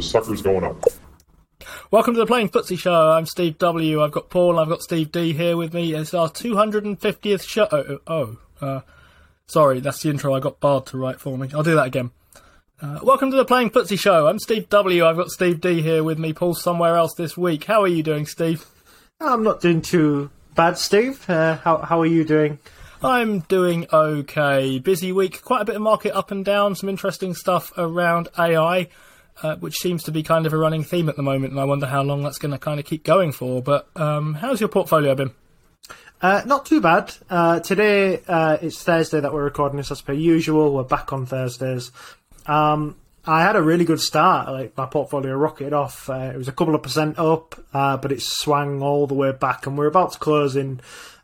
The sucker's going up. Welcome to the Playing Footsie Show. I'm Steve W. I've got Paul. I've got Steve D here with me. It's our 250th show. Oh, oh uh, sorry, that's the intro I got Bard to write for me. I'll do that again. Uh, welcome to the Playing Footsie Show. I'm Steve W. I've got Steve D here with me. Paul's somewhere else this week. How are you doing, Steve? I'm not doing too bad, Steve. Uh, how how are you doing? I'm doing okay. Busy week, quite a bit of market up and down, some interesting stuff around AI, uh, which seems to be kind of a running theme at the moment, and I wonder how long that's going to kind of keep going for. But um, how's your portfolio been? Uh, not too bad. Uh, today, uh, it's Thursday that we're recording this as per usual. We're back on Thursdays. Um, I had a really good start. Like my portfolio rocketed off. Uh, it was a couple of percent up, uh, but it swung all the way back, and we're about to close in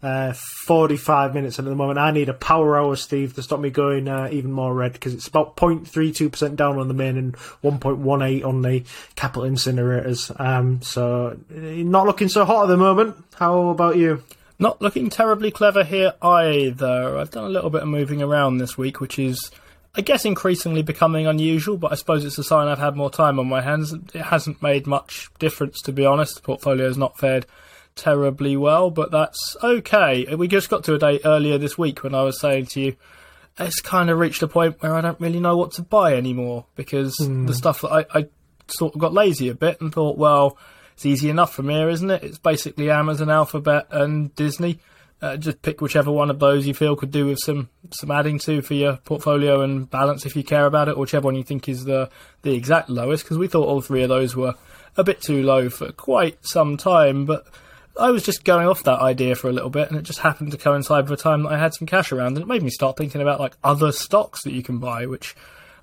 uh, 45 minutes. At the moment, I need a power hour, Steve, to stop me going uh, even more red because it's about 0.32% down on the main and 1.18 on the capital incinerators. Um, so, not looking so hot at the moment. How about you? Not looking terribly clever here either. I've done a little bit of moving around this week, which is I guess increasingly becoming unusual, but I suppose it's a sign I've had more time on my hands. It hasn't made much difference, to be honest. The portfolio's not fared terribly well, but that's okay. We just got to a date earlier this week when I was saying to you, it's kind of reached a point where I don't really know what to buy anymore because mm. the stuff that I, I sort of got lazy a bit and thought, well, it's easy enough from here, isn't it? It's basically Amazon, Alphabet, and Disney. Uh, just pick whichever one of those you feel could do with some some adding to for your portfolio and balance if you care about it, or whichever one you think is the the exact lowest. Because we thought all three of those were a bit too low for quite some time, but I was just going off that idea for a little bit, and it just happened to coincide with a time that I had some cash around, and it made me start thinking about like other stocks that you can buy, which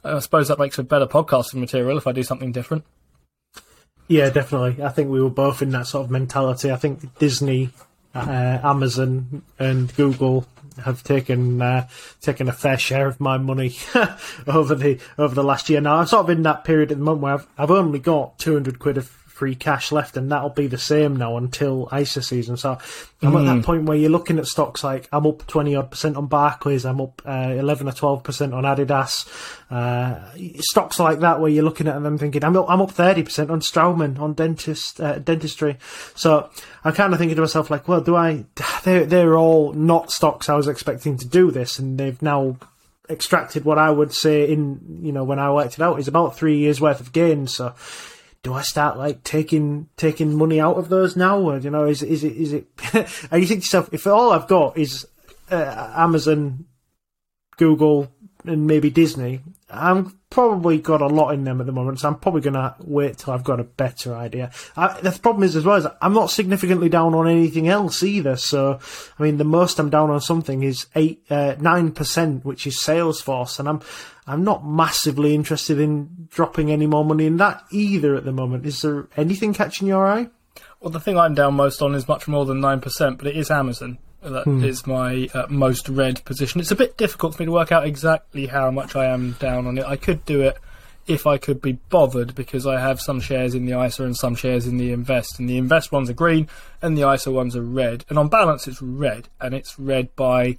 I suppose that makes a better podcasting material if I do something different. Yeah, definitely. I think we were both in that sort of mentality. I think Disney uh, Amazon and Google have taken uh, taken a fair share of my money over the over the last year. Now I'm sort of in that period at the moment where I've, I've only got 200 quid of free cash left, and that'll be the same now until ISA season. So I'm mm. at that mm. point where you're looking at stocks like I'm up 20 odd percent on Barclays, I'm up uh, 11 or 12 percent on Adidas, uh, stocks like that where you're looking at them thinking I'm up, I'm up 30 percent on Straumann on dentist uh, dentistry. So I'm kind of thinking to myself like, well, do I? They're they're all not stocks I was expecting to do this, and they've now extracted what I would say in you know when I worked it out is about three years worth of gains. So do I start like taking taking money out of those now? Or, you know, is is it is it? and you think to yourself, if all I've got is uh, Amazon, Google, and maybe Disney, I'm probably got a lot in them at the moment, so I'm probably going to wait till I've got a better idea. I, the problem is as well is I'm not significantly down on anything else either. So, I mean, the most I'm down on something is eight, uh, nine percent, which is Salesforce, and I'm I'm not massively interested in dropping any more money in that either at the moment. Is there anything catching your eye? Well, the thing I'm down most on is much more than nine percent, but it is Amazon. That hmm. is my uh, most red position. It's a bit difficult for me to work out exactly how much I am down on it. I could do it if I could be bothered because I have some shares in the ISA and some shares in the Invest. And the Invest ones are green and the ISA ones are red. And on balance, it's red. And it's red by,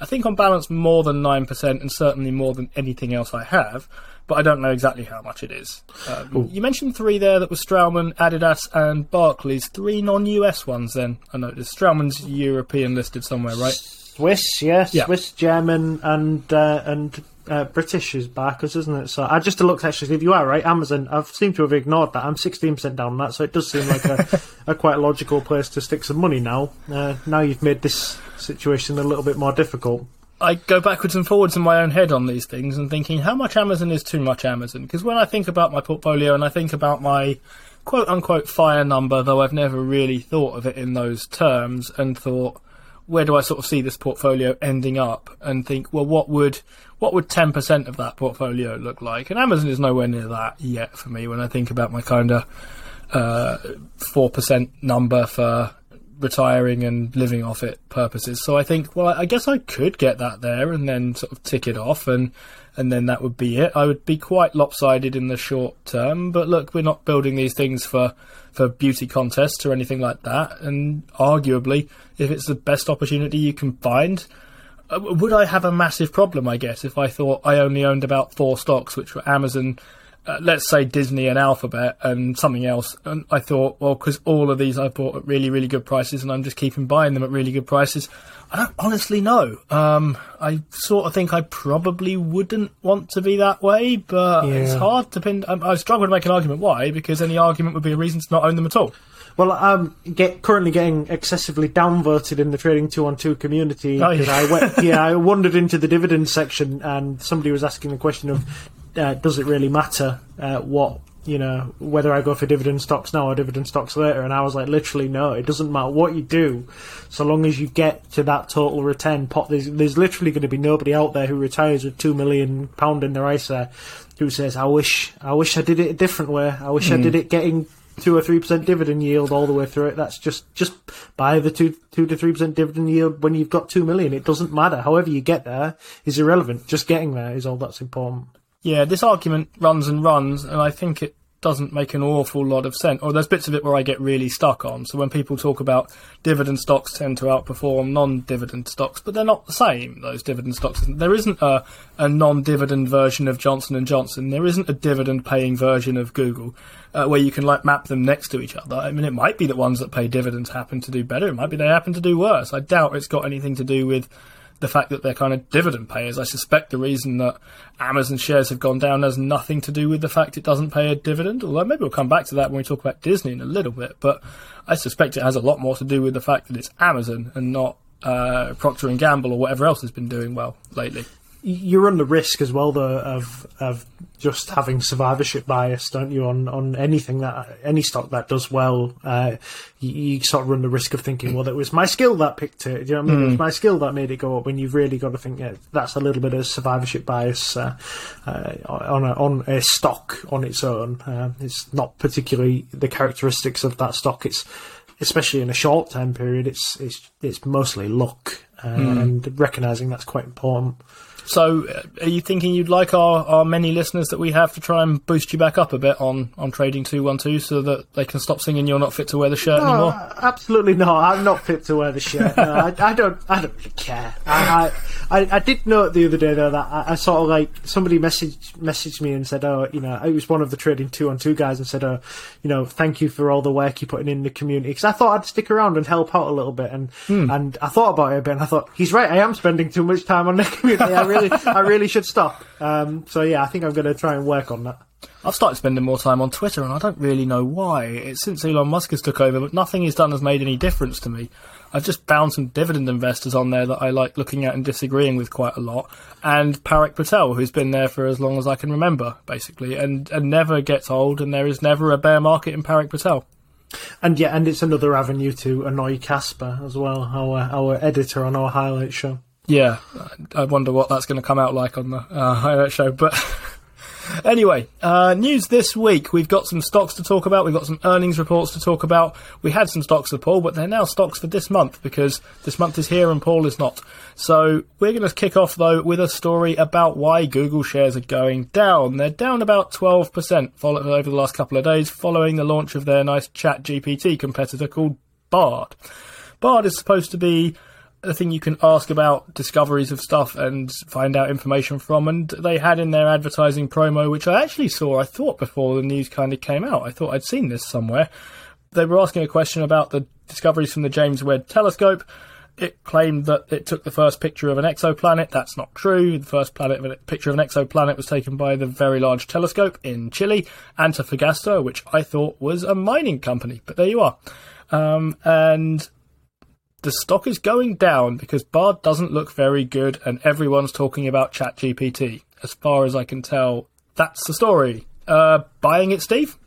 I think on balance, more than 9% and certainly more than anything else I have but I don't know exactly how much it is. Um, you mentioned three there that was Straumann, Adidas, and Barclays. Three non-US ones. Then I noticed Straumann's European listed somewhere, right? Swiss, yes, yeah. Swiss, German, and uh, and uh, British is Barclays, isn't it? So I just looked actually. If you are right, Amazon. I've seemed to have ignored that. I'm 16% down on that, so it does seem like a, a quite logical place to stick some money now. Uh, now you've made this situation a little bit more difficult. I go backwards and forwards in my own head on these things and thinking how much Amazon is too much Amazon. Because when I think about my portfolio and I think about my quote unquote fire number, though I've never really thought of it in those terms and thought, where do I sort of see this portfolio ending up? And think, well, what would what would 10% of that portfolio look like? And Amazon is nowhere near that yet for me when I think about my kind of uh, 4% number for retiring and living off it purposes. So I think, well, I guess I could get that there and then sort of tick it off and and then that would be it. I would be quite lopsided in the short term, but look, we're not building these things for for beauty contests or anything like that. And arguably, if it's the best opportunity you can find, would I have a massive problem? I guess if I thought I only owned about four stocks, which were Amazon uh, let's say Disney and Alphabet and something else. And I thought, well, because all of these I bought at really, really good prices and I'm just keeping buying them at really good prices. I don't honestly know. Um, I sort of think I probably wouldn't want to be that way, but Yeah. it's hard to pin. I, I struggle to make an argument why, because any argument would be a reason to not own them at all. Well, I'm get currently getting excessively downvoted in the Trading 212 community Oh, yeah. I went, yeah, I wandered into the dividend section and somebody was asking the question of, uh, does it really matter uh, what you know whether I go for dividend stocks now or dividend stocks later? And I was like, literally, no, it doesn't matter what you do, so long as you get to that total return pot. There's, there's literally going to be nobody out there who retires with two million pound in their ISA who says, I wish, I wish I did it a different way. I wish I did it getting two or three percent dividend yield all the way through it. That's just just buy the two two to three percent dividend yield when you've got two million. It doesn't matter. However you get there is irrelevant. Just getting there is all that's important. Yeah, this argument runs and runs, and I think it doesn't make an awful lot of sense. Or there's bits of it where I get really stuck on. So when people talk about dividend stocks tend to outperform non-dividend stocks, but they're not the same. Those dividend stocks. There isn't a, a non-dividend version of Johnson and Johnson. There isn't a dividend-paying version of Google. Uh, where you can like map them next to each other. I mean, it might be that ones that pay dividends happen to do better. It might be they happen to do worse. I doubt it's got anything to do with the fact that they're kind of dividend payers. I suspect the reason that Amazon shares have gone down has nothing to do with the fact it doesn't pay a dividend. Although maybe we'll come back to that when we talk about Disney in a little bit. But I suspect it has a lot more to do with the fact that it's Amazon and not uh, Procter and Gamble or whatever else has been doing well lately. You run the risk as well, though, of of just having survivorship bias, don't you? On on anything that any stock that does well, uh, you, you sort of run the risk of thinking, well, it was my skill that picked it. Do you know what I mean? It was my skill that made it go up. When you've really got to think, yeah, that's a little bit of survivorship bias uh, uh, on a, on a stock on its own. Uh, it's not particularly the characteristics of that stock. It's especially in a short time period. It's it's it's mostly luck, uh, and recognizing that's quite important. So, uh, are you thinking you'd like our, our many listeners that we have to try and boost you back up a bit on, on Trading 212 so that they can stop singing You're Not Fit to Wear the Shirt No, anymore? absolutely not. I'm not fit to wear the shirt. No, I, I don't. I don't really care. I, I, I, did note the other day though that I, I sort of like somebody messaged messaged me and said, oh, you know, it was one of the Trading 212 guys and said, oh, you know, thank you for all the work you're putting in the community because I thought I'd stick around and help out a little bit and and I thought about it a bit and I thought he's right. I am spending too much time on the community. I really, I really should stop. Um, so yeah, I think I'm going to try and work on that. I've started spending more time on Twitter, and I don't really know why. It's since Elon Musk has took over, but nothing he's done has made any difference to me. I've just found some dividend investors on there that I like looking at and disagreeing with quite a lot, and Parik Patel, who's been there for as long as I can remember, basically, and, and never gets old, and there is never a bear market in Parik Patel. And yeah, and it's another avenue to annoy Casper as well, our our editor on our highlight show. Yeah, I wonder what that's going to come out like on the uh, highlight show. But anyway, uh, news this week. We've got some stocks to talk about. We've got some earnings reports to talk about. We had some stocks for Paul, but they're now stocks for this month because this month is here and Paul is not. So we're going to kick off though with a story about why Google shares are going down. They're down about 12% follow- over the last couple of days following the launch of their nice Chat GPT competitor called Bard. Bard is supposed to be a thing you can ask about discoveries of stuff and find out information from. And they had in their advertising promo, which I actually saw, I thought before the news kind of came out. I thought I'd seen this somewhere. They were asking a question about the discoveries from the James Webb Telescope. It claimed that it took the first picture of an exoplanet. That's not true. The first planet, picture of an exoplanet was taken by the Very Large Telescope in Chile, Antofagasta, which I thought was a mining company. But there you are. Um, and the stock is going down because Bard doesn't look very good and everyone's talking about ChatGPT. As far as I can tell, that's the story. Uh, buying it, Steve?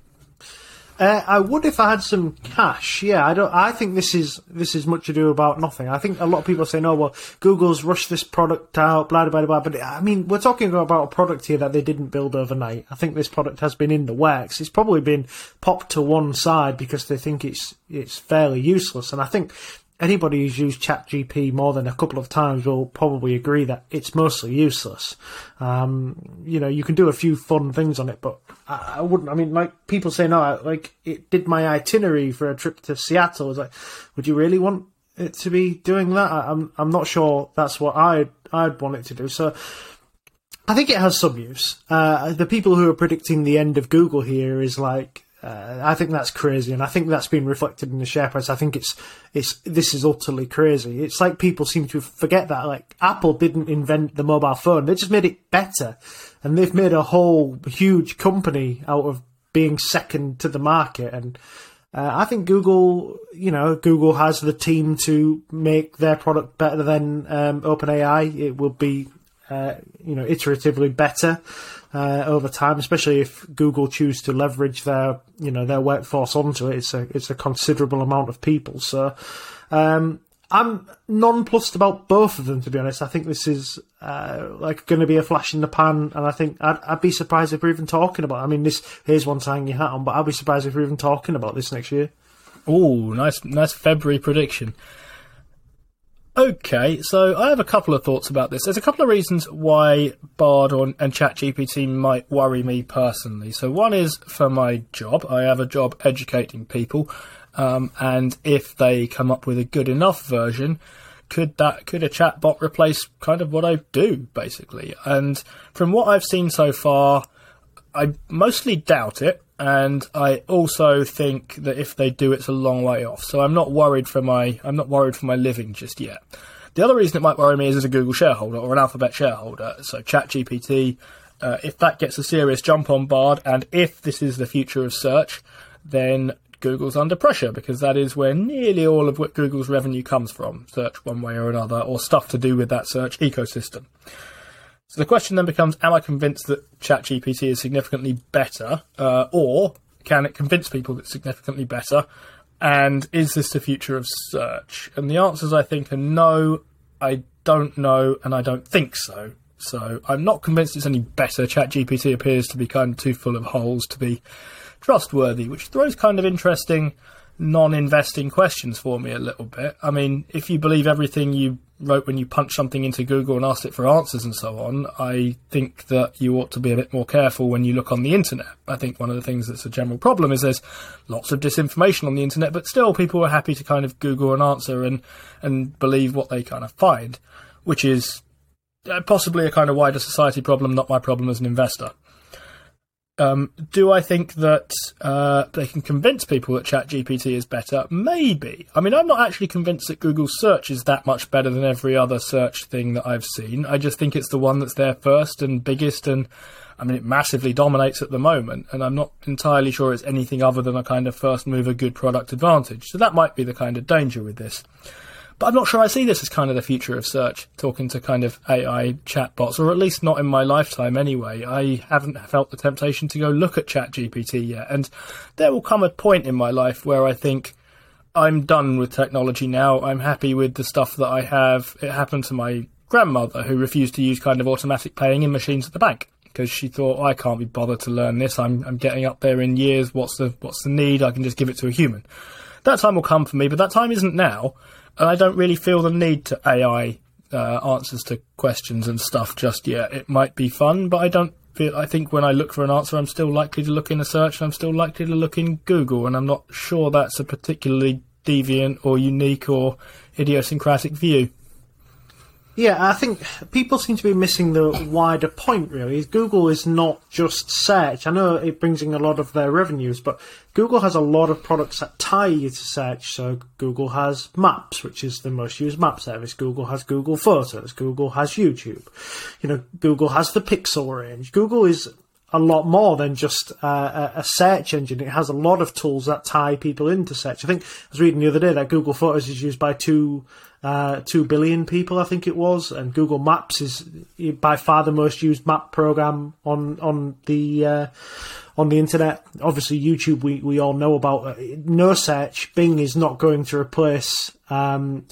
Uh, I would if I had some cash. Yeah, I don't. I think this is this is much ado about nothing. I think a lot of people say, "No, well, Google's rushed this product out." Blah blah blah. But I mean, we're talking about a product here that they didn't build overnight. I think this product has been in the works. It's probably been popped to one side because they think it's it's fairly useless. And I think anybody who's used ChatGPT more than a couple of times will probably agree that it's mostly useless. Um, you know, you can do a few fun things on it, but I, I wouldn't. I mean, like people say, no, like it did my itinerary for a trip to Seattle. I was like, would you really want it to be doing that? I, I'm I'm not sure that's what I'd I'd want it to do. So. I think it has some use. Uh, the people who are predicting the end of Google here is like uh, I think that's crazy, and I think that's been reflected in the share price. I think it's it's this is utterly crazy. It's like people seem to forget that like Apple didn't invent the mobile phone; they just made it better, and they've made a whole huge company out of being second to the market. And uh, I think Google, you know, Google has the team to make their product better than um, OpenAI. It will be, uh, you know, iteratively better uh, over time, especially if Google choose to leverage their you know their workforce onto it. It's a it's a considerable amount of people. So um, I'm nonplussed about both of them to be honest. I think this is uh, like going to be a flash in the pan, and I think I'd, I'd be surprised if we're even talking about. I mean, this here's one to hang your hat on, but I'd be surprised if we're even talking about this next year. Oh, nice, nice February prediction. Okay, so I have a couple of thoughts about this. There's a couple of reasons why Bard and ChatGPT might worry me personally. So one is for my job. I have a job educating people, um, and if they come up with a good enough version, could that could a chatbot replace kind of what I do basically? And from what I've seen so far, I mostly doubt it and I also think that if they do, it's a long way off. So I'm not worried for my I'm not worried for my living just yet. The other reason it might worry me is as a Google shareholder or an Alphabet shareholder. So ChatGPT, uh, if that gets a serious jump on Bard, and if this is the future of search, then Google's under pressure because that is where nearly all of what Google's revenue comes from, search one way or another, or stuff to do with that search ecosystem. So the question then becomes: Am I convinced that ChatGPT is significantly better, uh, or can it convince people that it's significantly better? And is this the future of search? And the answers I think are no, I don't know, and I don't think so. So I'm not convinced it's any better. ChatGPT appears to be kind of too full of holes to be trustworthy, which throws kind of interesting non-investing questions for me a little bit. I mean, if you believe everything you wrote when you punch something into Google and asked it for answers and so on, I think that you ought to be a bit more careful when you look on the internet. I think one of the things that's a general problem is there's lots of disinformation on the internet, but still people are happy to kind of Google an answer and and believe what they kind of find, which is uh, possibly a kind of wider society problem, not my problem as an investor. Um, do I think that uh, they can convince people that ChatGPT is better? Maybe. I mean, I'm not actually convinced that Google search is that much better than every other search thing that I've seen. I just think it's the one that's there first and biggest, and I mean, it massively dominates at the moment. And I'm not entirely sure it's anything other than a kind of first mover good product advantage. So that might be the kind of danger with this. But I'm not sure I see this as kind of the future of search, talking to kind of AI chatbots, or at least not in my lifetime anyway. I haven't felt the temptation to go look at ChatGPT yet. And there will come a point in my life where I think, I'm done with technology now. I'm happy with the stuff that I have. It happened to my grandmother who refused to use kind of automatic paying in machines at the bank because she thought I can't be bothered to learn this. I'm I'm getting up there in years. What's the what's the need? I can just give it to a human. That time will come for me, but that time isn't now and I don't really feel the need to AI uh, answers to questions and stuff just yet. It might be fun, but I don't feel. I think when I look for an answer, I'm still likely to look in a search, and I'm still likely to look in Google, and I'm not sure that's a particularly deviant or unique or idiosyncratic view. Yeah, I think people seem to be missing the wider point, really. Google is not just search. I know it brings in a lot of their revenues, but Google has a lot of products that tie you to search. So Google has Maps, which is the most used map service. Google has Google Photos. Google has YouTube. You know, Google has the Pixel range. Google is a lot more than just uh, a search engine. It has a lot of tools that tie people into search. I think I was reading the other day that Google Photos is used by two uh, two billion people, I think it was, and Google Maps is by far the most used map program on on the uh, on the internet. Obviously, YouTube we, we all know about. No search, Bing is not going to replace um,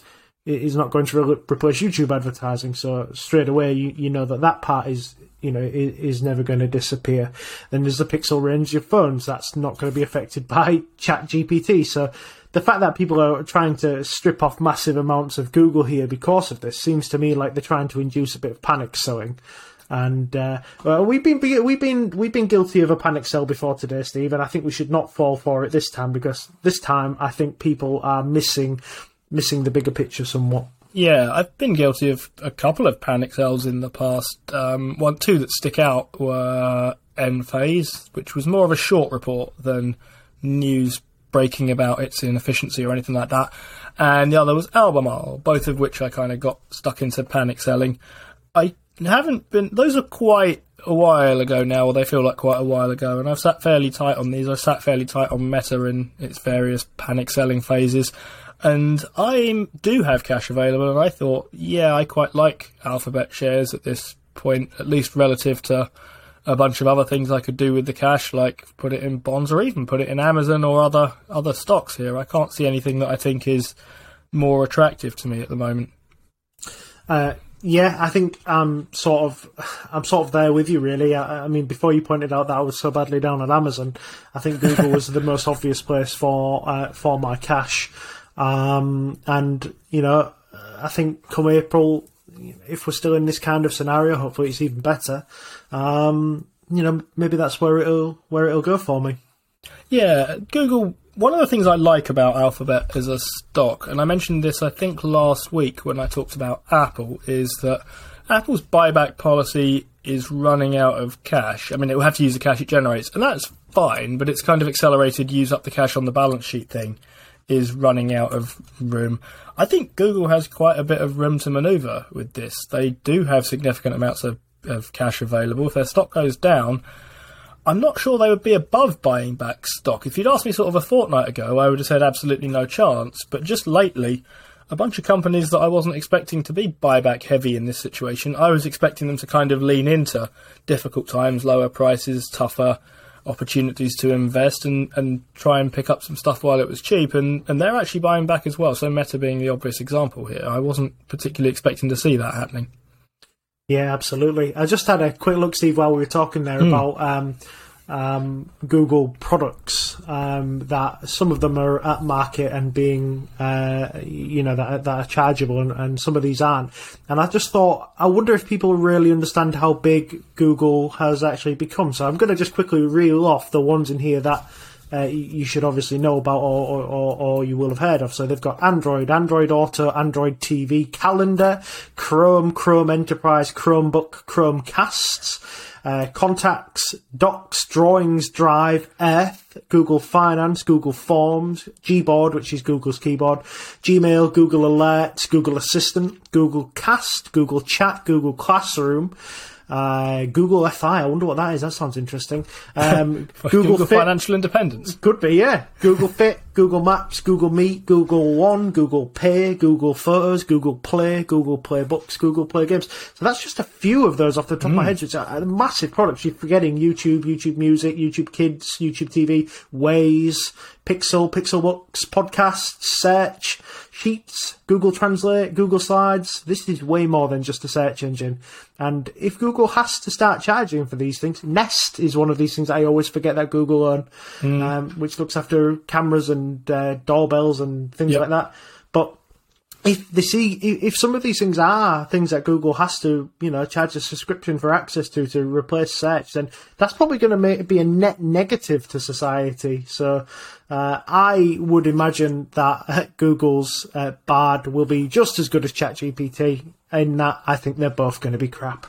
is not going to re- replace YouTube advertising. So straight away, you, you know that that part is you know is, is never going to disappear. Then there's the Pixel range of phones that's not going to be affected by Chat GPT. So the fact that people are trying to strip off massive amounts of Google here because of this seems to me like they're trying to induce a bit of panic selling. And uh, well, we've been we've been we've been guilty of a panic sell before today, Steve, and I think we should not fall for it this time because this time I think people are missing missing the bigger picture somewhat. Yeah, I've been guilty of a couple of panic sells in the past. Um, one, two that stick out were Enphase, which was more of a short report than news breaking about its inefficiency or anything like that. And the other was Albemarle, both of which I kind of got stuck into panic selling. I haven't been, those are quite a while ago now, or they feel like quite a while ago, and I've sat fairly tight on these. I sat fairly tight on Meta in its various panic selling phases. And I do have cash available, and I thought, yeah, I quite like Alphabet shares at this point, at least relative to a bunch of other things I could do with the cash, like put it in bonds or even put it in Amazon or other other stocks here. I can't see anything that I think is more attractive to me at the moment. Uh, yeah, I think I'm sort of I'm sort of there with you really. I, I, mean, before you pointed out that I was so badly down on Amazon, I think Google was the most obvious place for uh, for my cash. Um, and you know, I think come April, if we're still in this kind of scenario, hopefully it's even better. Um, you know, maybe that's where it'll where it'll go for me. Yeah, Google. One of the things I like about Alphabet as a stock, and I mentioned this I think last week when I talked about Apple, is that Apple's buyback policy is running out of cash. I mean, it will have to use the cash it generates, and that's fine, but it's kind of accelerated use up the cash on the balance sheet thing is running out of room. I think Google has quite a bit of room to maneuver with this. They do have significant amounts of, of cash available. If their stock goes down, I'm not sure they would be above buying back stock. If you'd asked me sort of a fortnight ago, I would have said absolutely no chance. But just lately, a bunch of companies that I wasn't expecting to be buyback heavy in this situation, I was expecting them to kind of lean into difficult times, lower prices, tougher opportunities to invest and, and try and pick up some stuff while it was cheap. And, and they're actually buying back as well. So Meta being the obvious example here. I wasn't particularly expecting to see that happening. Yeah, absolutely. I just had a quick look, Steve, while we were talking there mm. about um, um, Google products um, that some of them are at market and being, uh, you know, that, that are chargeable and, and, some of these aren't. And I just thought, I wonder if people really understand how big Google has actually become. So I'm going to just quickly reel off the ones in here that uh, you should obviously know about or, or, or, you will have heard of. So they've got Android, Android Auto, Android TV, Calendar, Chrome, Chrome Enterprise, Chromebook, Chromecasts uh, contacts, Docs, Drawings, Drive, Earth, Google Finance, Google Forms, Gboard, which is Google's keyboard, Gmail, Google Alerts, Google Assistant, Google Cast, Google Chat, Google Classroom, uh, Google FI, I wonder what that is. That sounds interesting. Um, Google, Google Financial Independence. Could be, yeah. Google Fit, Google Maps, Google Meet, Google One, Google Pay, Google Photos, Google Play, Google Play Books, Google Play Games. So that's just a few of those off the top mm. of my hmm. head. which a, a massive products. You're forgetting YouTube, YouTube Music, YouTube Kids, YouTube TV, Waze, Pixel, Pixel Books, Podcasts, Search, Sheets, Google Translate, Google Slides. This is way more than just a search engine. And if Google has to start charging for these things, Nest is one of these things I always forget that Google own, mm. um, which looks after cameras and uh, doorbells and things yep. like that. If they see if some of these things are things that Google has to you know charge a subscription for access to to replace search, then that's probably going to make be a net negative to society. So uh, I would imagine that Google's uh, Bard will be just as good as ChatGPT, in that I think they're both going to be crap.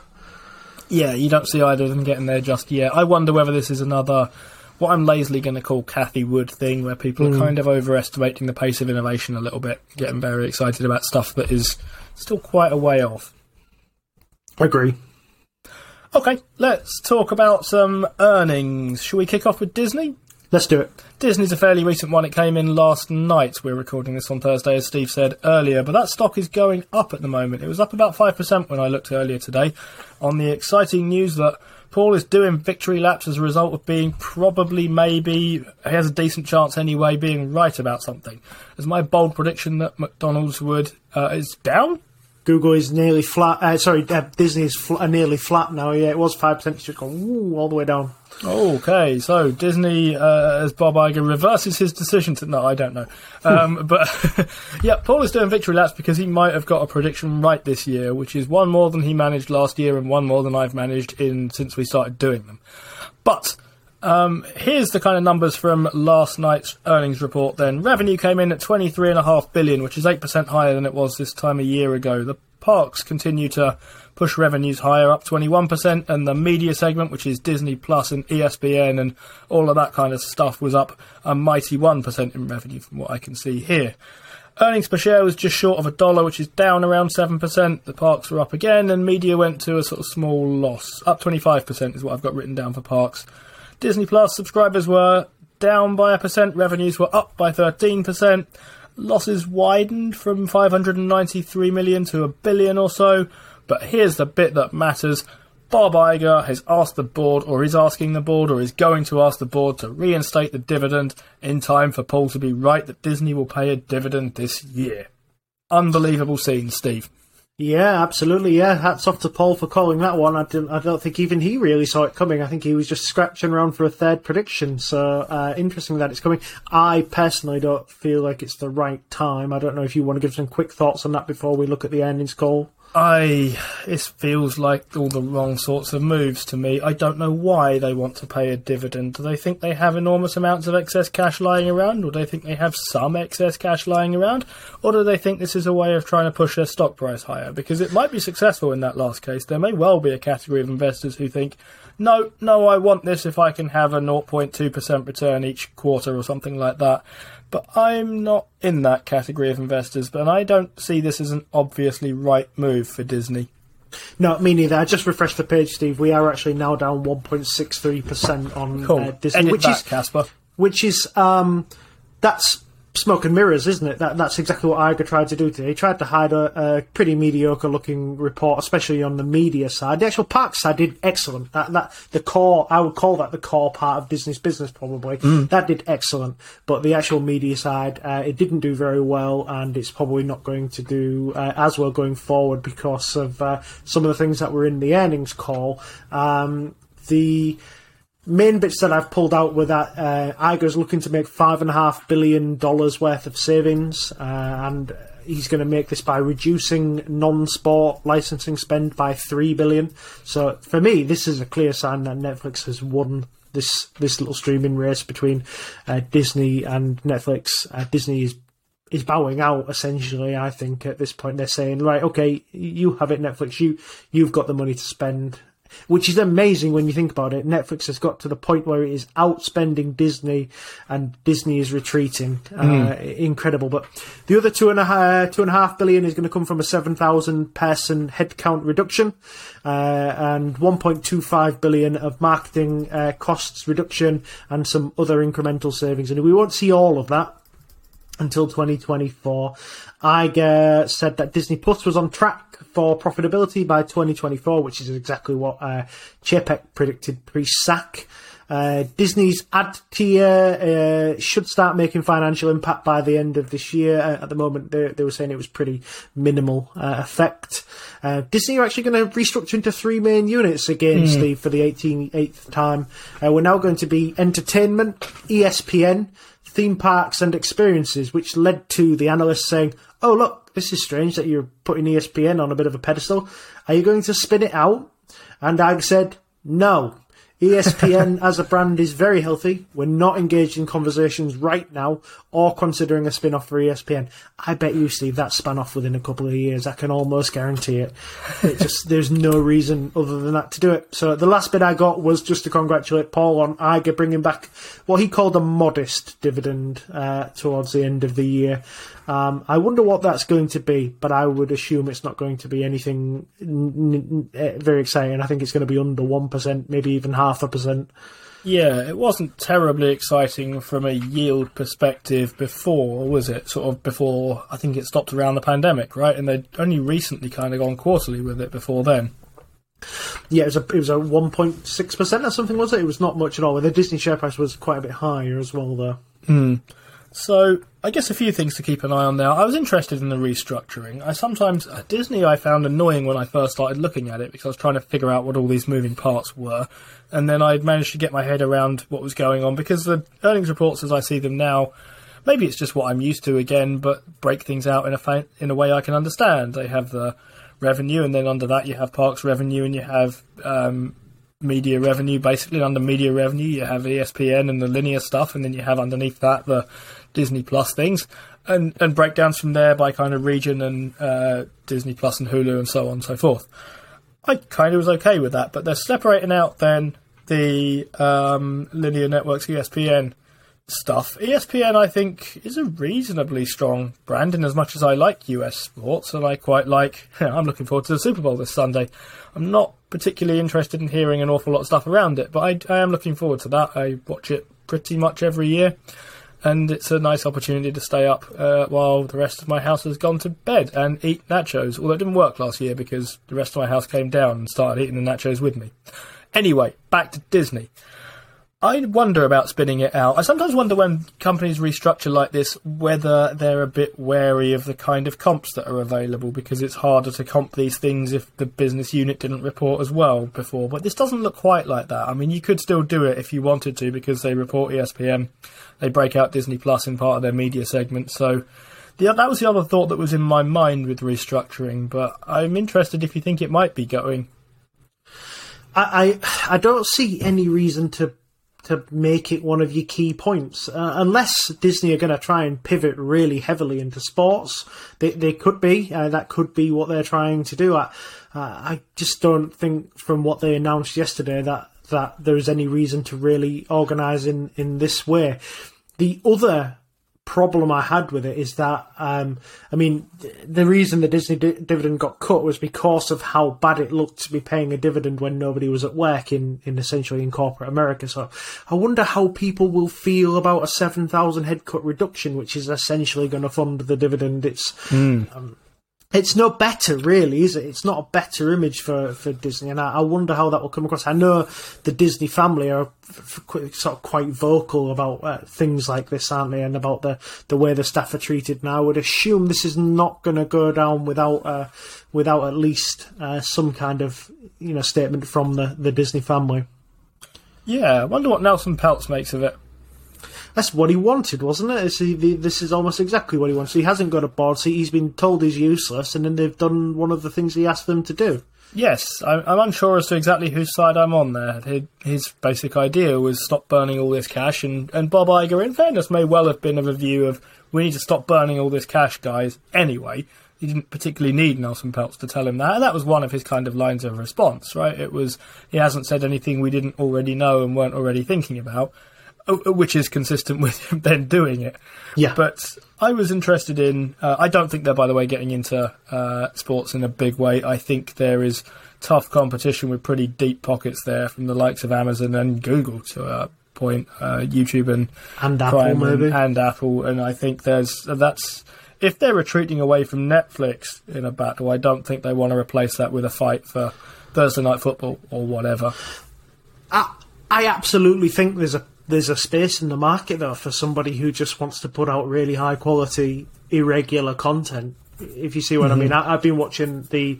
Yeah, you don't see either of them getting there just yet. I wonder whether this is another what I'm lazily going to call Cathie Wood thing, where people mm. are hmm. kind of overestimating the pace of innovation a little bit, getting very excited about stuff that is still quite a way off. I agree. Okay, let's talk about some earnings. Shall we kick off with Disney? Let's do it. Disney's a fairly recent one. It came in last night. We're recording this on Thursday, as Steve said earlier. But that stock is going up at the moment. It was up about 5% when I looked earlier today on the exciting news that Paul is doing victory laps as a result of being probably, maybe, he has a decent chance anyway, being right about something. Is my bold prediction that McDonald's would uh, is down? Google is nearly flat. Uh, sorry, uh, Disney is fl- uh, nearly flat now. Yeah, it was five percent. It's just gone all the way down. Okay, so Disney, uh, as Bob Iger reverses his decision to no, I don't know, um, but yeah, Paul is doing victory laps because he might have got a prediction right this year, which is one more than he managed last year and one more than I've managed in since we started doing them. But um, here's the kind of numbers from last night's earnings report. Then revenue came in at 23.5 billion, which is eight percent higher than it was this time a year ago. The parks continue to push revenues higher, up 21%, and the media segment, which is Disney Plus and ESPN and all of that kind of stuff, was up a mighty 1% in revenue from what I can see here. Earnings per share was just short of a dollar, which is down around 7%. The parks were up again, and media went to a sort of small loss. Up 25% is what I've got written down for parks. Disney Plus subscribers were down by a percent, revenues were up by 13%. Losses widened from 593 million to a billion or so. But here's the bit that matters. Bob Iger has asked the board, or is asking the board, or is going to ask the board to reinstate the dividend in time for Paul to be right that Disney will pay a dividend this year. Unbelievable scene, Steve. Yeah, absolutely. Yeah, hats off to Paul for calling that one. I, didn't, I don't think even he really saw it coming. I think he was just scratching around for a third prediction. So uh, interesting that it's coming. I personally don't feel like it's the right time. I don't know if you want to give some quick thoughts on that before we look at the earnings call. I this feels like all the wrong sorts of moves to me. I don't know why they want to pay a dividend. Do they think they have enormous amounts of excess cash lying around, or do they think they have some excess cash lying around, or do they think this is a way of trying to push their stock price higher? Because it might be successful in that last case. There may well be a category of investors who think, no, no, I want this if I can have a 0.2% return each quarter or something like that but I'm not in that category of investors, but I don't see this as an obviously right move for Disney. No, me neither. I just refreshed the page, Steve. We are actually now down 1.63% on cool. uh, Disney, Edit which that, is Casper. which is um, that's smoke and mirrors, isn't it? That that's exactly what Iger tried to do today. He tried to hide a, a pretty mediocre looking report, especially on the media side. The actual park side did excellent. That that the core, I would call that the core part of Disney's business, probably. That did excellent. But the actual media side, uh, it didn't do very well, and it's probably not going to do uh, as well going forward because of uh, some of the things that were in the earnings call. Um, the main bits that I've pulled out were that uh, Iger's looking to make five and a half billion dollars worth of savings, uh, and he's going to make this by reducing non-sport licensing spend by three billion. So for me, this is a clear sign that Netflix has won this this little streaming race between uh, Disney and Netflix. Uh, Disney is is bowing out essentially. I think at this point they're saying, right, okay, you have it, Netflix. You you've got the money to spend which is amazing when you think about it. Netflix has got to the point where it is outspending Disney, and Disney is retreating. Uh, incredible. But the other two and a half, two and a half billion is going to come from a seven thousand person headcount reduction, uh, and one point two five billion of marketing uh, costs reduction, and some other incremental savings. And we won't see all of that until 2024. Iger said that Disney Plus was on track for profitability by 2024, which is exactly what uh, Chapek predicted pre-sack. Uh, Disney's ad tier uh, should start making financial impact by the end of this year. Uh, at the moment, they, they were saying it was pretty minimal uh, effect. Uh, Disney are actually going to restructure into three main units again, Steve, for the 18th time. Uh, we're now going to be entertainment, ESPN, theme parks, and experiences, which led to the analysts saying, "Oh, look, this is strange that you're putting ESPN on a bit of a pedestal. Are you going to spin it out?" And I said, "No." ESPN as a brand is very healthy. We're not engaged in conversations right now or considering a spin off for ESPN. I bet you, Steve, that span off within a couple of years. I can almost guarantee it. it just There's no reason other than that to do it. So the last bit I got was just to congratulate Paul on Iger bringing back what he called a modest dividend uh, towards the end of the year. Um, I wonder what that's going to be, but I would assume it's not going to be anything n- n- n- very exciting. I think it's going to be under 1%, maybe even half a percent. Yeah, it wasn't terribly exciting from a yield perspective before, was it? Sort of before, I think it stopped around the pandemic, right? And they'd only recently kind of gone quarterly with it before then. Yeah, it was a it was a one point six percent or something, was it? It was not much at all. The Disney share price was quite a bit higher as well, though. Hmm. So, I guess a few things to keep an eye on there. I was interested in the restructuring. I sometimes, Disney, I found annoying when I first started looking at it because I was trying to figure out what all these moving parts were. And then I managed to get my head around what was going on because the earnings reports as I see them now, maybe it's just what I'm used to again, but break things out in a, fa- in a way I can understand. They have the revenue, and then under that you have parks revenue and you have um, media revenue. Basically, under media revenue, you have ESPN and the linear stuff, and then you have underneath that the Disney Plus things, and and breakdowns from there by kind of region and uh, Disney Plus and Hulu and so on and so forth. I kind of was okay with that, but they're separating out then the um, linear networks, ESPN stuff. ESPN, I think, is a reasonably strong brand in as much as I like US sports and I quite like. I'm looking forward to the Super Bowl this Sunday. I'm not particularly interested in hearing an awful lot of stuff around it, but I, I am looking forward to that. I watch it pretty much every year. And it's a nice opportunity to stay up uh, while the rest of my house has gone to bed and eat nachos. Although it didn't work last year because the rest of my house came down and started eating the nachos with me. Anyway, back to Disney. I wonder about spinning it out. I sometimes wonder when companies restructure like this whether they're a bit wary of the kind of comps that are available because it's harder to comp these things if the business unit didn't report as well before. But this doesn't look quite like that. I mean, you could still do it if you wanted to because they report ESPN, they break out Disney Plus in part of their media segment. So the, that was the other thought that was in my mind with restructuring. But I'm interested if you think it might be going. I, I I don't see any reason to to make it one of your key points uh, unless Disney are going to try and pivot really heavily into sports. They they could be uh, that could be what they're trying to do. I uh, I just don't think from what they announced yesterday that that there's any reason to really organise in in this way. The other problem I had with it is that um, I mean the reason the Disney di- dividend got cut was because of how bad it looked to be paying a dividend when nobody was at work in, in essentially in corporate America. So I wonder how people will feel about a seven thousand head cut reduction, which is essentially going to fund the dividend. It's um, it's no better, really, is it? It's not a better image for, for Disney, and I, I wonder how that will come across. I know the Disney family are f- f- sort of quite vocal about uh, things like this, aren't they? And about the, the way the staff are treated. Now, I would assume this is not going to go down without uh, without at least uh, some kind of you know statement from the, the Disney family. Yeah, I wonder what Nelson Peltz makes of it. That's what he wanted, wasn't it? Is, this is almost exactly what he wants. He hasn't got a board seat. He's been told he's useless, and then they've done one of the things he asked them to do. Yes, I'm, I'm unsure as to exactly whose side I'm on there. His, basic idea was stop burning all this cash, and, and Bob Iger, in fairness, may well have been of a view of we need to stop burning all this cash, guys. Anyway, he didn't particularly need Nelson Peltz to tell him that. And that was one of his kind of lines of response, right? It was he hasn't said anything we didn't already know and weren't already thinking about, which is consistent with them doing it. Yeah. But I was interested in. Uh, I don't think they're, by the way, getting into uh, sports in a big way. I think there is tough competition with pretty deep pockets there from the likes of Amazon and Google to a point, uh, YouTube and And Apple, Prime and, maybe. and Apple. And I think there's that's if they're retreating away from Netflix in a battle, I don't think they want to replace that with a fight for Thursday night football or whatever. I, I absolutely think there's a there's a space in the market though for somebody who just wants to put out really high quality irregular content. If you see what I mean, I, I've been watching the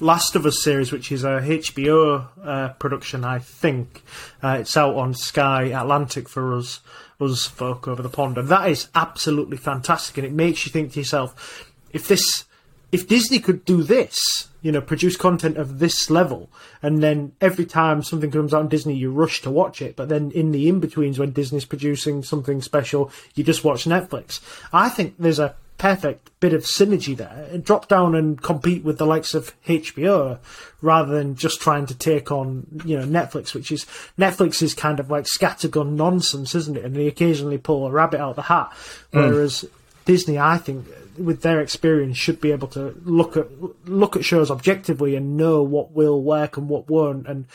Last of Us series, which is a HBO uh, production, I think. Uh, it's out on Sky Atlantic for us, us folk over the pond, and that is absolutely fantastic. And it makes you think to yourself, if this if Disney could do this, you know, produce content of this level, and then every time something comes out on Disney, you rush to watch it, but then in the in betweens when Disney's producing something special, you just watch Netflix. I think there's a perfect bit of synergy there. Drop down and compete with the likes of HBO rather than just trying to take on, you know, Netflix, which is Netflix is kind of like scattergun nonsense, isn't it? And they occasionally pull a rabbit out of the hat, hmm. whereas Disney, I think, with their experience, should be able to look at look at shows objectively and know what will work and what won't. And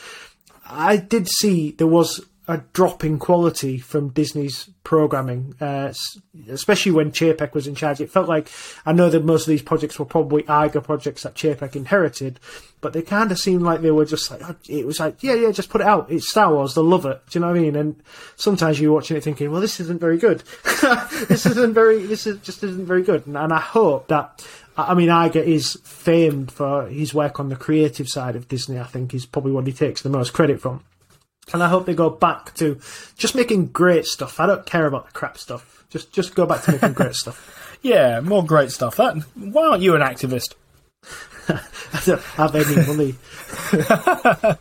I did see there was a drop in quality from Disney's programming, uh, especially when Chapek was in charge. It felt like I know that most of these projects were probably Iger projects that Chapek inherited, but they kind of seemed like they were just like it was like yeah, yeah, just put it out. It's Star Wars. They'll love it. Do you know what I mean? And sometimes you're watching it thinking, well, this isn't very good. this isn't very. This is just isn't very good. And, and I hope that. I I mean, Iger is famed for his work on the creative side of Disney. I think is probably what he takes the most credit from. And I hope they go back to just making great stuff. I don't care about the crap stuff. Just just go back to making great stuff. Yeah, more great stuff. That, why aren't you an activist? I don't have any money.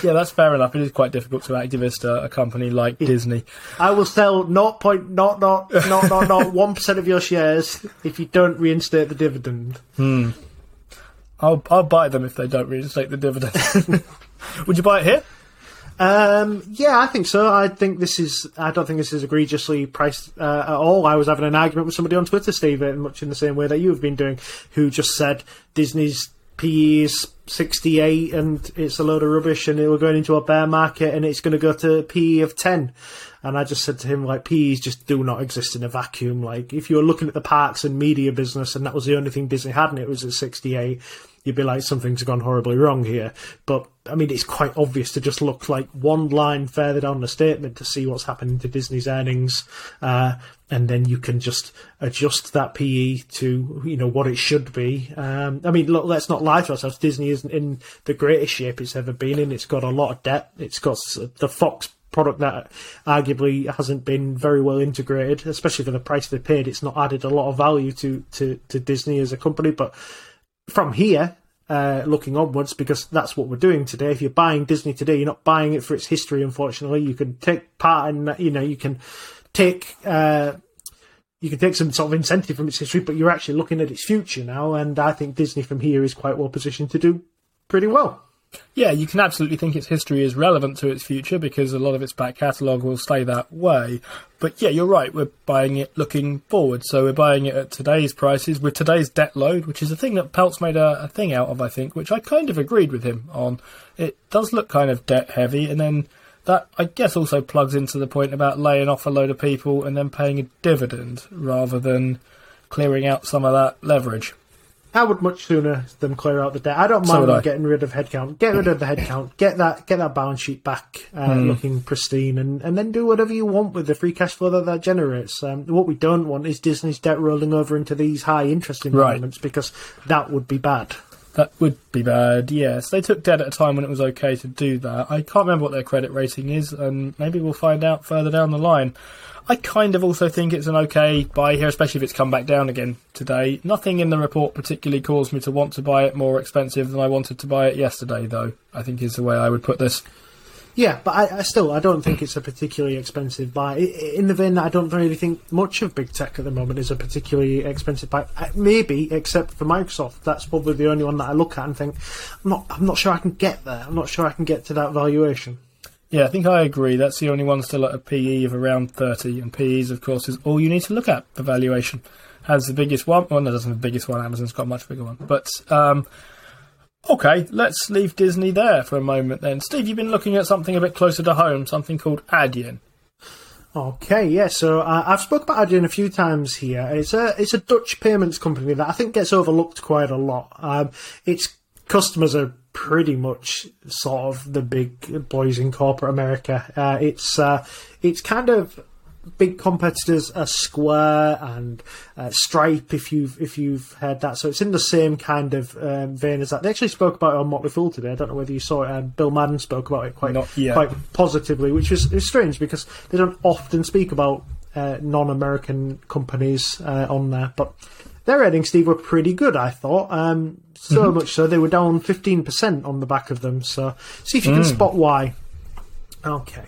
Yeah, that's fair enough. It is quite difficult to activist a, a company like Disney. I will sell 0.00001% of your shares if you don't reinstate the dividend. Hmm. I'll I'll buy them if they don't reinstate the dividend. Would you buy it here? Um, yeah, I think so. I think this is. I don't think this is egregiously priced uh, at all. I was having an argument with somebody on Twitter, Steve, uh, much in the same way that you have been doing, who just said Disney's PE is 68 and it's a load of rubbish and we're going into a bear market and it's going to go to PE of 10. And I just said to him, like, PEs just do not exist in a vacuum. Like, if you were looking at the parks and media business and that was the only thing Disney had and it was at 68, you'd be like, something's gone horribly wrong here. But, I mean, it's quite obvious to just look like one line further down the statement to see what's happening to Disney's earnings. Uh, and then you can just adjust that PE to, you know, what it should be. Um, I mean, look, let's not lie to ourselves. Disney isn't in the greatest shape it's ever been in. It's got a lot of debt. It's got the Fox product that arguably hasn't been very well integrated, especially for the price they paid. It's not added a lot of value to, to, to Disney as a company. But from here, uh, looking onwards, because that's what we're doing today. If you're buying Disney today, you're not buying it for its history, unfortunately. You can take part in that, you know, you can take, uh, you can take some sort of incentive from its history, but you're actually looking at its future now. And I think Disney from here is quite well positioned to do pretty well. Yeah, you can absolutely think its history is relevant to its future because a lot of its back catalogue will stay that way. But yeah, you're right. We're buying it looking forward. So we're buying it at today's prices with today's debt load, which is a thing that Peltz made a, a thing out of, I think, which I kind of agreed with him on. It does look kind of debt heavy, and then that I guess also plugs into the point about laying off a load of people and then paying a dividend rather than clearing out some of that leverage. I would much sooner them clear out the debt. I don't mind them I. getting rid of headcount. Get rid of the headcount. Get that get that balance sheet back uh, Hmm. looking pristine, and, and then do whatever you want with the free cash flow that that generates. Um, what we don't want is Disney's debt rolling over into these high interest environments because that would be bad. That would be bad, yes. They took debt at a time when it was okay to do that. I can't remember what their credit rating is, and maybe we'll find out further down the line. I kind of also think it's an okay buy here, especially if it's come back down again today. Nothing in the report particularly caused me to want to buy it more expensive than I wanted to buy it yesterday, though, I think is the way I would put this. Yeah, but I, I still I don't think it's a particularly expensive buy. In the vein that I don't really think much of big tech at the moment is a particularly expensive buy. Maybe except for Microsoft, that's probably the only one that I look at and think I'm not I'm not sure I can get there. I'm not sure I can get to that valuation. Yeah, I think I agree. That's the only one still at a PE of around 30, and PEs, of course, is all you need to look at for valuation. Has the biggest one. Well, no, doesn't have the biggest one. Amazon's got a much bigger one. But, um, okay, let's leave Disney there for a moment then. Steve, you've been looking at something a bit closer to home, something called Adyen. Okay, yeah. So uh, I've spoke about Adyen a few times here. It's a it's a Dutch payments company that I think gets overlooked quite a lot. Um, its customers are pretty much sort of the big boys in corporate America. Uh, it's uh, it's kind of big competitors are Square and uh, Stripe. If you've if you've heard that, so it's in the same kind of um, vein as that. They actually spoke about it on Motley Fool today. I don't know whether you saw it. Um, Bill Madden spoke about it quite quite positively, which is, is strange because they don't often speak about uh, non-American companies uh, on there. But their earnings, Steve, were pretty good. I thought. Um, so much so they were down fifteen percent on the back of them. So see if you can spot why. Okay.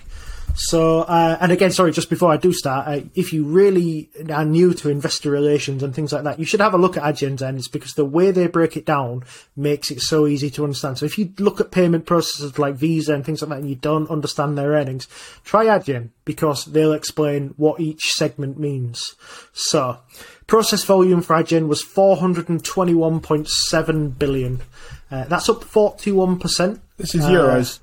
So, uh, and again, sorry, just before I do start, uh, if you really are new to investor relations and things like that, you should have a look at Adyen's earnings because the way they break it down makes it so easy to understand. So if you look at payment processes like Visa and things like that and you don't understand their earnings, try Adyen because they'll explain what each segment means. So, process volume for Adyen was 421.7 billion. Uh, that's up 41%. This is Uh, euros.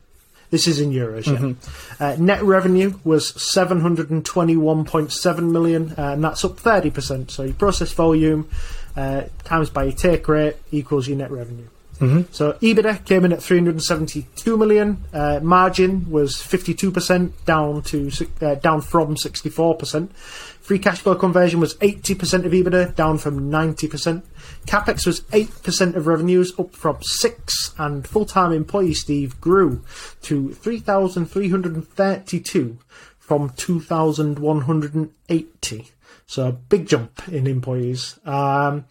This is in euros. Yeah. Uh, net revenue was 721.7 million, uh, and that's up 30%. So your process volume uh, times by your take rate equals your net revenue. So EBITDA came in at 372 million. Uh, margin was 52%, down to uh, down from 64%. Free cash flow conversion was 80% of EBITDA, down from 90%. Capex was 8% of revenues, up from six, and full-time employee Steve grew to 3,332 from 2,180. So a big jump in employees. Um,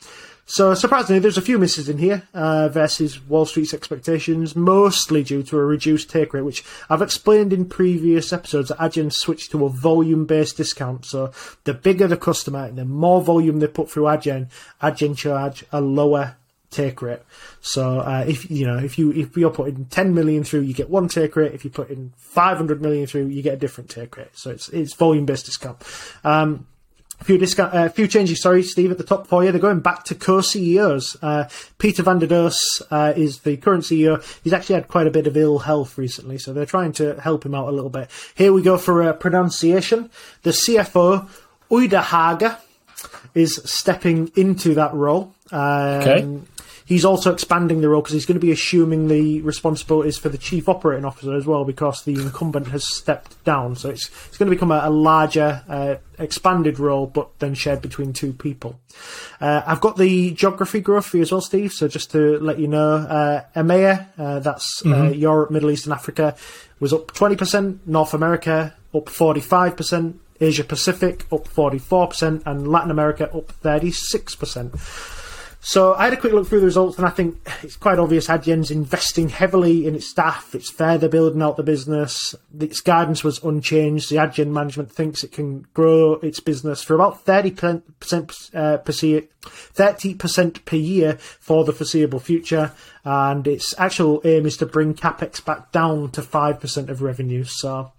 so surprisingly, there's a few misses in here uh, versus Wall Street's expectations, mostly due to a reduced take rate, which I've explained in previous episodes that Adyen switched to a volume-based discount. So the bigger the customer, and the more volume they put through Adyen, Adyen charge a lower take rate. So uh, if you know if you if you're putting 10 million through, you get one take rate. If you put in 500 million through, you get a different take rate. So it's it's volume-based discount. Um, few uh, few changes. Sorry, Steve, at the top for you. They're going back to co-CEOs. Uh, Pieter van der Does uh, is the current CEO. He's actually had quite a bit of ill health recently, so they're trying to help him out a little bit. Here we go for uh, pronunciation. The CFO, Uytdehaage, is stepping into that role. Um, Okay. He's also expanding the role because he's going to be assuming the responsibilities for the chief operating officer as well because the incumbent has stepped down. So it's, it's going to become a, a larger, uh, expanded role, but then shared between two people. Uh, I've got the geography growth for you as well, Steve. So just to let you know, uh, EMEA, uh, that's uh, Europe, Middle East, and Africa, was up 20%. North America up 45%. Asia Pacific up 44%, and Latin America up 36%. So I had a quick look through the results, and I think it's quite obvious Adyen's investing heavily in its staff. It's further building out the business. Its guidance was unchanged. The Adyen management thinks it can grow its business for about thirty percent uh, per year, thirty percent per year for the foreseeable future. And its actual aim is to bring capex back down to five percent of revenue. So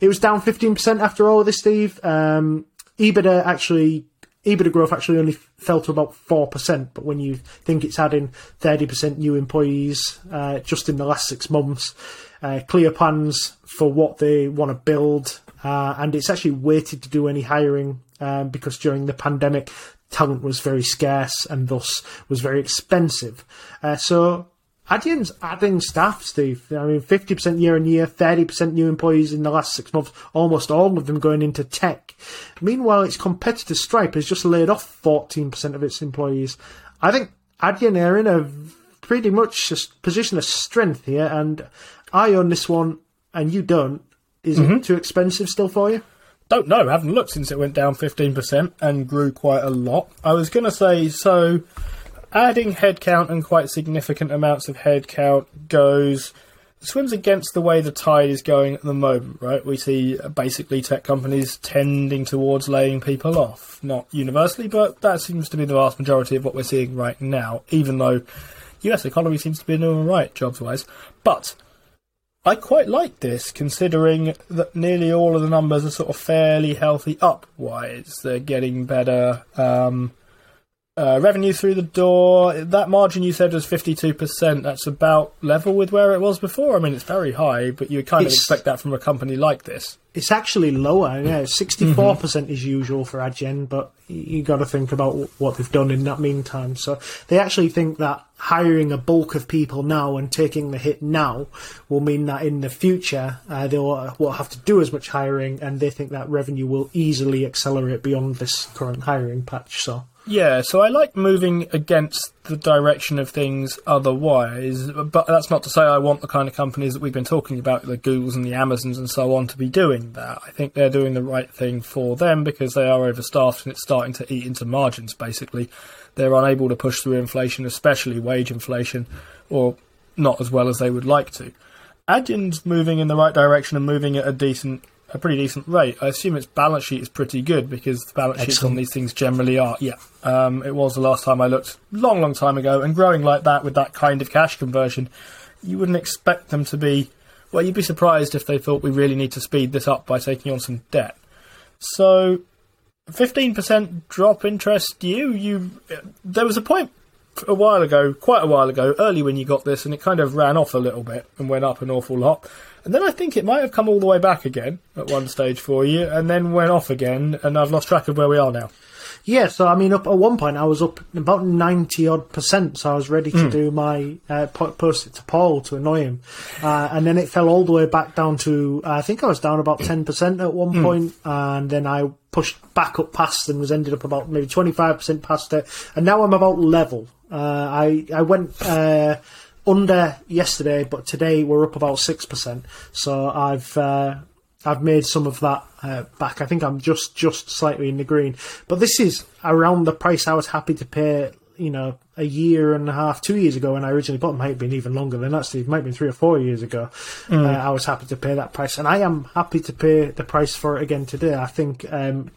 it was down fifteen percent after all of this, Steve. Um, EBITDA actually EBITDA growth actually only fell to about 4%, but when you think it's adding 30% new employees uh, just in the last six months, uh, clear plans for what they want to build, uh, and it's actually waited to do any hiring um, because during the pandemic, talent was very scarce and thus was very expensive. Uh, so Adyen's adding staff, Steve. I mean, 50% year on year, 30% new employees in the last six months, almost all of them going into tech. Meanwhile, its competitor Stripe has just laid off 14% of its employees. I think Adyen are in a pretty much a position of strength here, and I own this one and you don't. Is it mm-hmm. too expensive still for you? Don't know. Haven't looked since it went down 15% and grew quite a lot. I was going to say, so adding headcount and quite significant amounts of headcount goes swims against the way the tide is going at the moment, right? We see basically tech companies tending towards laying people off. Not universally, but that seems to be the vast majority of what we're seeing right now, even though US economy seems to be doing all right jobs wise. But I quite like this, considering that nearly all of the numbers are sort of fairly healthy upwise. They're getting better um, uh, revenue through the door. That margin you said was 52%. That's about level with where it was before. I mean, it's very high, but you kind of expect that from a company like this. It's actually lower. Yeah, sixty-four percent is usual for Adyen, but you got to think about what they've done in that meantime. So they actually think that hiring a bulk of people now and taking the hit now will mean that in the future uh, they will, won't have to do as much hiring, and they think that revenue will easily accelerate beyond this current hiring patch. So Yeah, so I like moving against the direction of things otherwise, but that's not to say I want the kind of companies that we've been talking about, the Googles and the Amazons and so on, to be doing that. I think they're doing the right thing for them because they are overstaffed and it's starting to eat into margins, basically. They're unable to push through inflation, especially wage inflation, or not as well as they would like to. Adyen's moving in the right direction and moving at a decent, a pretty decent rate. I assume its balance sheet is pretty good because the balance sheets on these things generally are. Yeah, um, it was the last time I looked, long, long time ago, and growing like that with that kind of cash conversion, you wouldn't expect them to be. Well, you'd be surprised if they thought we really need to speed this up by taking on some debt. So, fifteen percent drop interest you. You there was a point a while ago, quite a while ago, early when you got this, and it kind of ran off a little bit and went up an awful lot. And then I think it might have come all the way back again at one stage for you, and then went off again, and I've lost track of where we are now. Yeah, so I mean, up at one point I was up about ninety odd percent, so I was ready to do my uh, post it to Paul to annoy him, uh, and then it fell all the way back down to I think I was down about ten percent at one point, and then I pushed back up past and was ended up about maybe twenty five percent past it, and now I'm about level. Uh, I I went. Uh, under yesterday, but today we're up about six percent. So I've uh, I've made some of that uh, back. I think I'm just just slightly in the green, but this is around the price I was happy to pay. You know, a year and a half, two years ago when I originally bought them, might have been even longer than that. Steve, might have been three or four years ago. Uh, I was happy to pay that price, and I am happy to pay the price for it again today. I think um,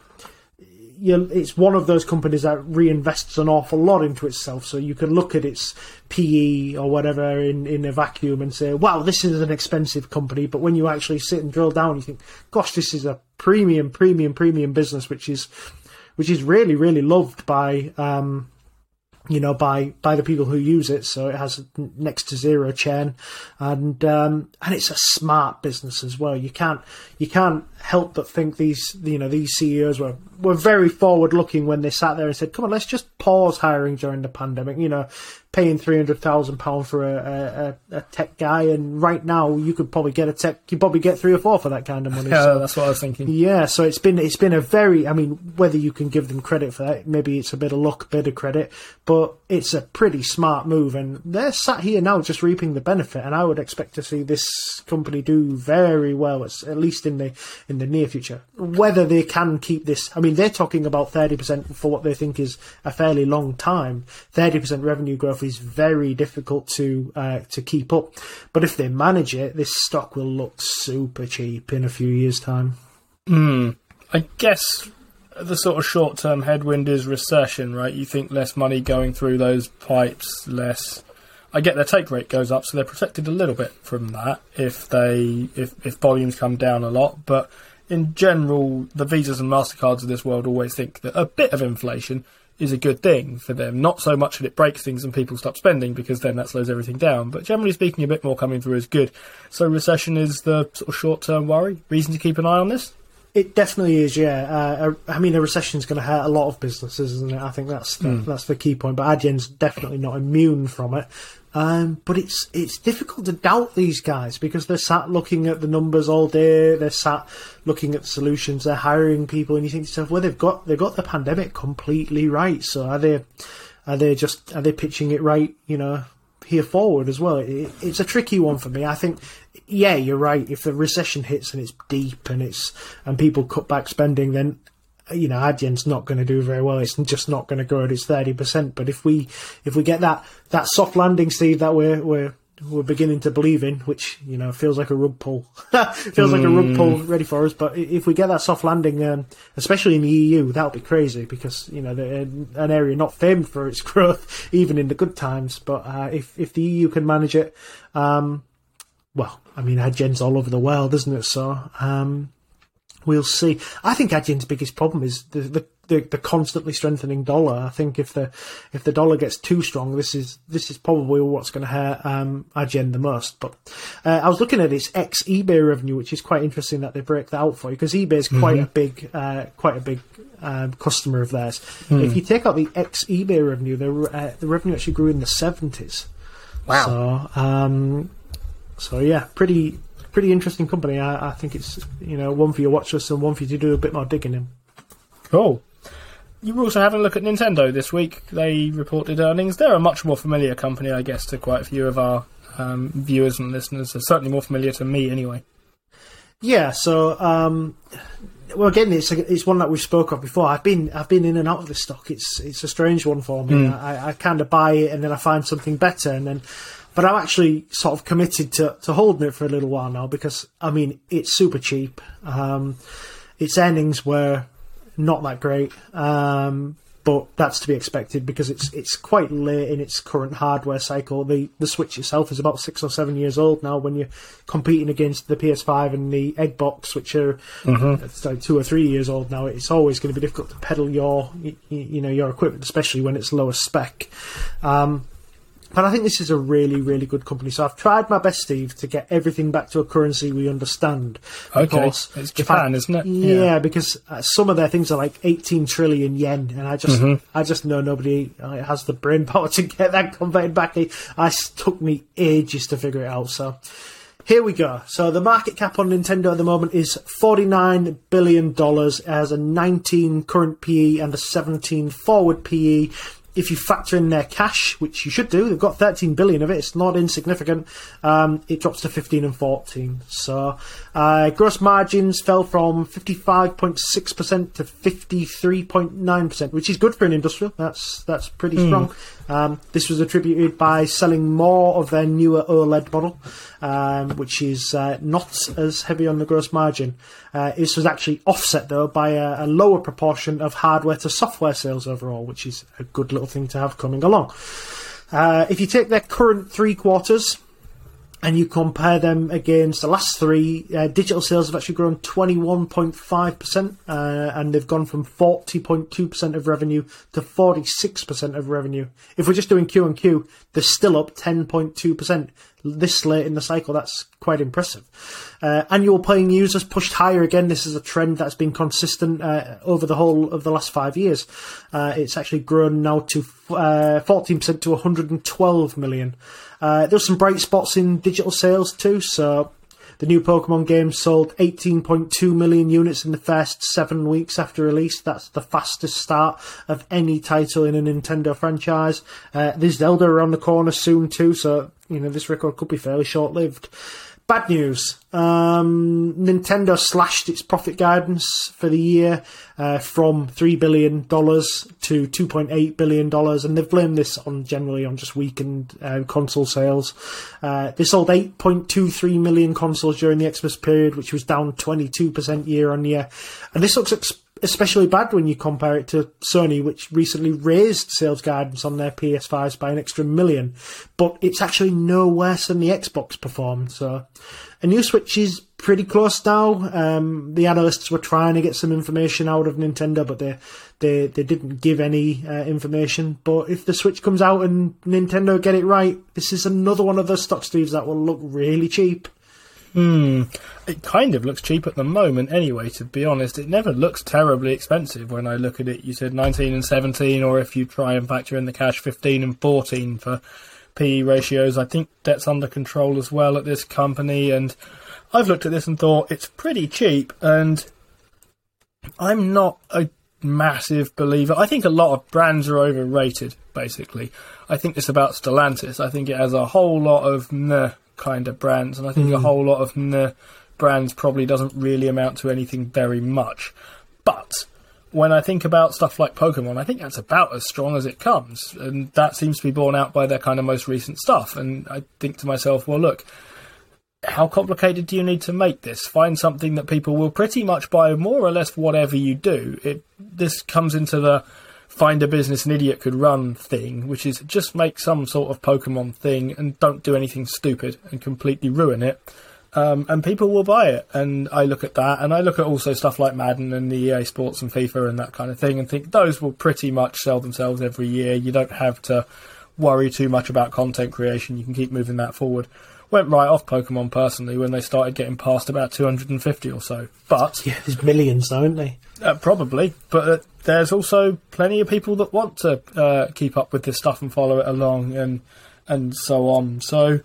it's one of those companies that reinvests an awful lot into itself. So you can look at its PE or whatever in, in a vacuum and say, wow, this is an expensive company. But when you actually sit and drill down, you think, gosh, this is a premium, premium, premium business, which is, which is really, really loved by, um, you know, by by the people who use it. So it has next to zero churn, and um, and it's a smart business as well. You can't you can't help but think these you know these CEOs were were very forward looking when they sat there and said, "Come on, let's just pause hiring during the pandemic." You know, paying three hundred thousand pound for a, a, a tech guy, and right now you could probably get a tech. You probably get three or four for that kind of money. Yeah, so that's what I was thinking. yeah, so it's been it's been a very I mean whether you can give them credit for that, maybe it's a bit of luck, bit of credit, but it's a pretty smart move, and they're sat here now just reaping the benefit, and I would expect to see this company do very well, at at least in the in the near future. Whether they can keep this, I mean, they're talking about thirty percent for what they think is a fairly long time. Thirty percent revenue growth is very difficult to uh, to keep up, but if they manage it, this stock will look super cheap in a few years' time. I guess the sort of short term headwind is recession, right? You think less money going through those pipes, less. I get their take rate goes up, so they're protected a little bit from that if they if if volumes come down a lot. But in general, the visas and Mastercards of this world always think that a bit of inflation is a good thing for them. Not so much that it breaks things and people stop spending, because then that slows everything down. But generally speaking, a bit more coming through is good. So recession is the sort of short term worry. Reason to keep an eye on this. It definitely is, yeah. Uh, I mean, a recession is going to hurt a lot of businesses, isn't it? I think that's the, that's the key point. But Adyen's definitely not immune from it. Um, but it's it's difficult to doubt these guys because they're sat looking at the numbers all day. They're sat looking at solutions. They're hiring people, and you think to yourself, well, they've got they've got the pandemic completely right. So are they are they just are they pitching it right? You know, here forward as well. It, it's a tricky one for me. I think, yeah, you're right. If the recession hits and it's deep and it's and people cut back spending, then you know Adyen's not going to do very well. It's just not going to grow at its thirty percent. But if we if we get that that soft landing, Steve, that we're we're we're beginning to believe in, which you know feels like a rug pull, feels like a rug pull ready for us. But if we get that soft landing, um, especially in the EU, that'll be crazy because you know an area not famed for its growth, even in the good times. But uh, if if the EU can manage it, um, well, I mean, Adyen's all over the world, isn't it? So um, we'll see. I think Adyen's biggest problem is the, the the the constantly strengthening dollar. I think if the if the dollar gets too strong, this is this is probably what's going to hurt um, the most. But uh, I was looking at its ex eBay revenue, which is quite interesting that they break that out for you because eBay is quite a big uh, quite a big um, customer of theirs. If you take out the ex eBay revenue, the uh, the revenue actually grew in the seventies. Wow. So um, so yeah, pretty pretty interesting company. I, I think it's you know one for your watch list and one for you to do a bit more digging in. Cool. You were also having a look at Nintendo this week. They reported earnings. They're a much more familiar company, I guess, to quite a few of our um, viewers and listeners. They're certainly more familiar to me, anyway. Yeah, so um, well, again, it's it's one that we spoke of before. I've been I've been in and out of this stock. It's it's a strange one for me. I, I kind of buy it and then I find something better, and then. But I'm actually sort of committed to, to holding it for a little while now because I mean it's super cheap. Um, its earnings were not that great. Um, but that's to be expected because it's it's quite late in its current hardware cycle. The the Switch itself is about six or seven years old now. When you're competing against the PS5 and the Xbox, which are mm-hmm. two or three years old now, it's always going to be difficult to pedal your you, you know your equipment, especially when it's lower spec. Um, but I think this is a really, really good company. So I've tried my best, Steve, to get everything back to a currency we understand. Okay, it's Japan, isn't it? Yeah, yeah. because uh, some of their things are like 18 trillion yen, and I just, mm-hmm. I just know nobody uh, has the brain power to get that converted back. It, it took me ages to figure it out. So here we go. So the market cap on Nintendo at the moment is $49 billion, as a 19 current PE and a 17 forward PE if you factor in their cash, which you should do, they've got 13 billion of it. It's not insignificant. Um, it drops to 15 and 14. So uh, gross margins fell from 55.6% to 53.9%, which is good for an industrial. That's that's pretty mm. strong. Um, this was attributed by selling more of their newer OLED model, um, which is uh, not as heavy on the gross margin. Uh, this was actually offset though by a, a, lower proportion of hardware to software sales overall, which is a good little thing to have coming along. Uh, if you take their current three quarters, and you compare them against the last three, uh, digital sales have actually grown 21.5%, uh, and they've gone from 40.2% of revenue to 46% of revenue. If we're just doing Q and Q, they're still up 10.2%. This late in the cycle, that's quite impressive. Uh, annual paying users pushed higher again. This is a trend that's been consistent uh, over the whole of the last five years. Uh, it's actually grown now to 14% uh, to 112 million. Uh, there's some bright spots in digital sales too. So the new Pokemon game sold 18.2 million units in the first seven weeks after release. That's the fastest start of any title in a Nintendo franchise. Uh, there's Zelda around the corner soon too, so you know this record could be fairly short-lived. Bad news. Um, Nintendo slashed its profit guidance for the year uh, from $3 billion to $2.8 billion, and they've blamed this on generally on just weakened uh, console sales. Uh, they sold 8.23 million consoles during the Xmas period, which was down 22% year on year. And this looks especially bad when you compare it to Sony, which recently raised sales guidance on their PS5s by an extra million, but it's actually no worse than the Xbox performed. So, a new Switch is pretty close now. Um, the analysts were trying to get some information out of Nintendo, but they they, they didn't give any uh, information. But if the Switch comes out and Nintendo get it right, this is another one of those stock Steves that will look really cheap. Hmm. It kind of looks cheap at the moment, anyway. To be honest, it never looks terribly expensive when I look at it. You said 19 and 17, or if you try and factor in the cash, 15 and 14 for PE ratios. I think that's under control as well at this company, and I've looked at this and thought it's pretty cheap. And I'm not a massive believer. I think a lot of brands are overrated. Basically, I think it's about Stellantis. I think it has a whole lot of meh kind of brands, and I think mm. a hmm. whole lot of the brands probably doesn't really amount to anything very much. But when I think about stuff like Pokemon, I think that's about as strong as it comes, and that seems to be borne out by their kind of most recent stuff. And I think to myself, well, look, how complicated do you need to make this? Find something that people will pretty much buy more or less whatever you do. It this comes into the find a business an idiot could run thing, which is just make some sort of Pokemon thing and don't do anything stupid and completely ruin it. Um, and people will buy it. And I look at that, and I look at also stuff like Madden and the EA Sports and FIFA and that kind of thing, and think those will pretty much sell themselves every year. You don't have to worry too much about content creation. You can keep moving that forward. Went right off Pokemon personally when they started getting past about 250 or so. But yeah, there's millions, though, aren't they? Uh, probably, but uh, there's also plenty of people that want to uh, keep up with this stuff and follow it along and and so on. So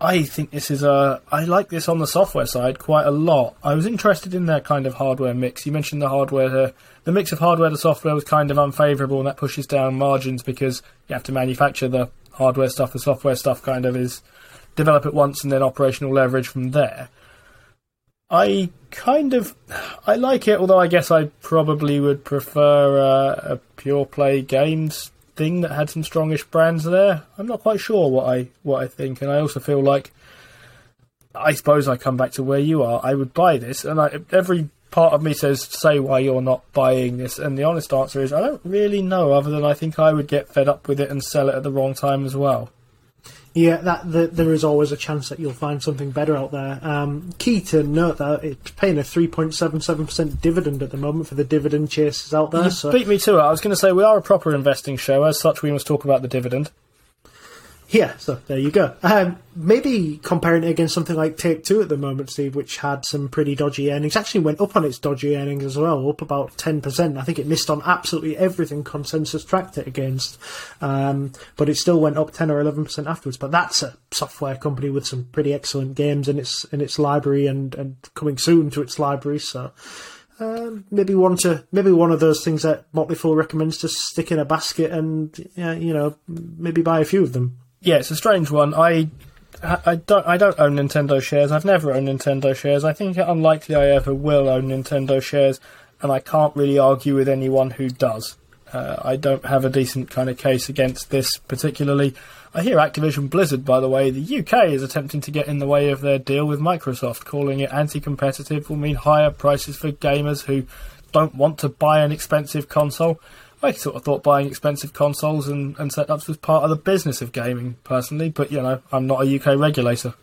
I think this is a I like this on the software side quite a lot. I was interested in their kind of hardware mix. You mentioned the hardware, the, the mix of hardware to software was kind of unfavourable, and that pushes down margins because you have to manufacture the hardware stuff. The software stuff kind of is develop it once and then operational leverage from there. I kind of I like it, although I guess I probably would prefer uh, a pure play games thing that had some strongish brands there. I'm not quite sure what I what I think, and I also feel like I suppose I come back to where you are. I would buy this, and I, every part of me says, say why you're not buying this, and the honest answer is, I don't really know, other than I think I would get fed up with it and sell it at the wrong time as well. Yeah, that the, there is always a chance that you'll find something better out there. Um, key to note that it's paying a 3.77% dividend at the moment for the dividend chasers out there. You so beat me to it. I was going to say we are a proper investing show. As such, we must talk about the dividend. Yeah, so there you go. Um, maybe comparing it against something like Take Two at the moment, Steve, which had some pretty dodgy earnings, actually went up on its dodgy earnings as well, up about 10%. I think it missed on absolutely everything consensus tracked it against, um, but it still went up 10 or 11% afterwards. But that's a software company with some pretty excellent games in its in its library and, and coming soon to its library, so. Um, maybe one to maybe one of those things that Motley Fool recommends to stick in a basket and you know maybe buy a few of them. Yeah, it's a strange one. I, I don't, I don't own Nintendo shares. I've never owned Nintendo shares. I think it unlikely I ever will own Nintendo shares, and I can't really argue with anyone who does. Uh, I don't have a decent kind of case against this particularly. I hear Activision Blizzard, by the way, the UK is attempting to get in the way of their deal with Microsoft, calling it anti-competitive will mean higher prices for gamers who don't want to buy an expensive console. I sort of thought buying expensive consoles and, and setups was part of the business of gaming, personally, but you know, I'm not a UK regulator.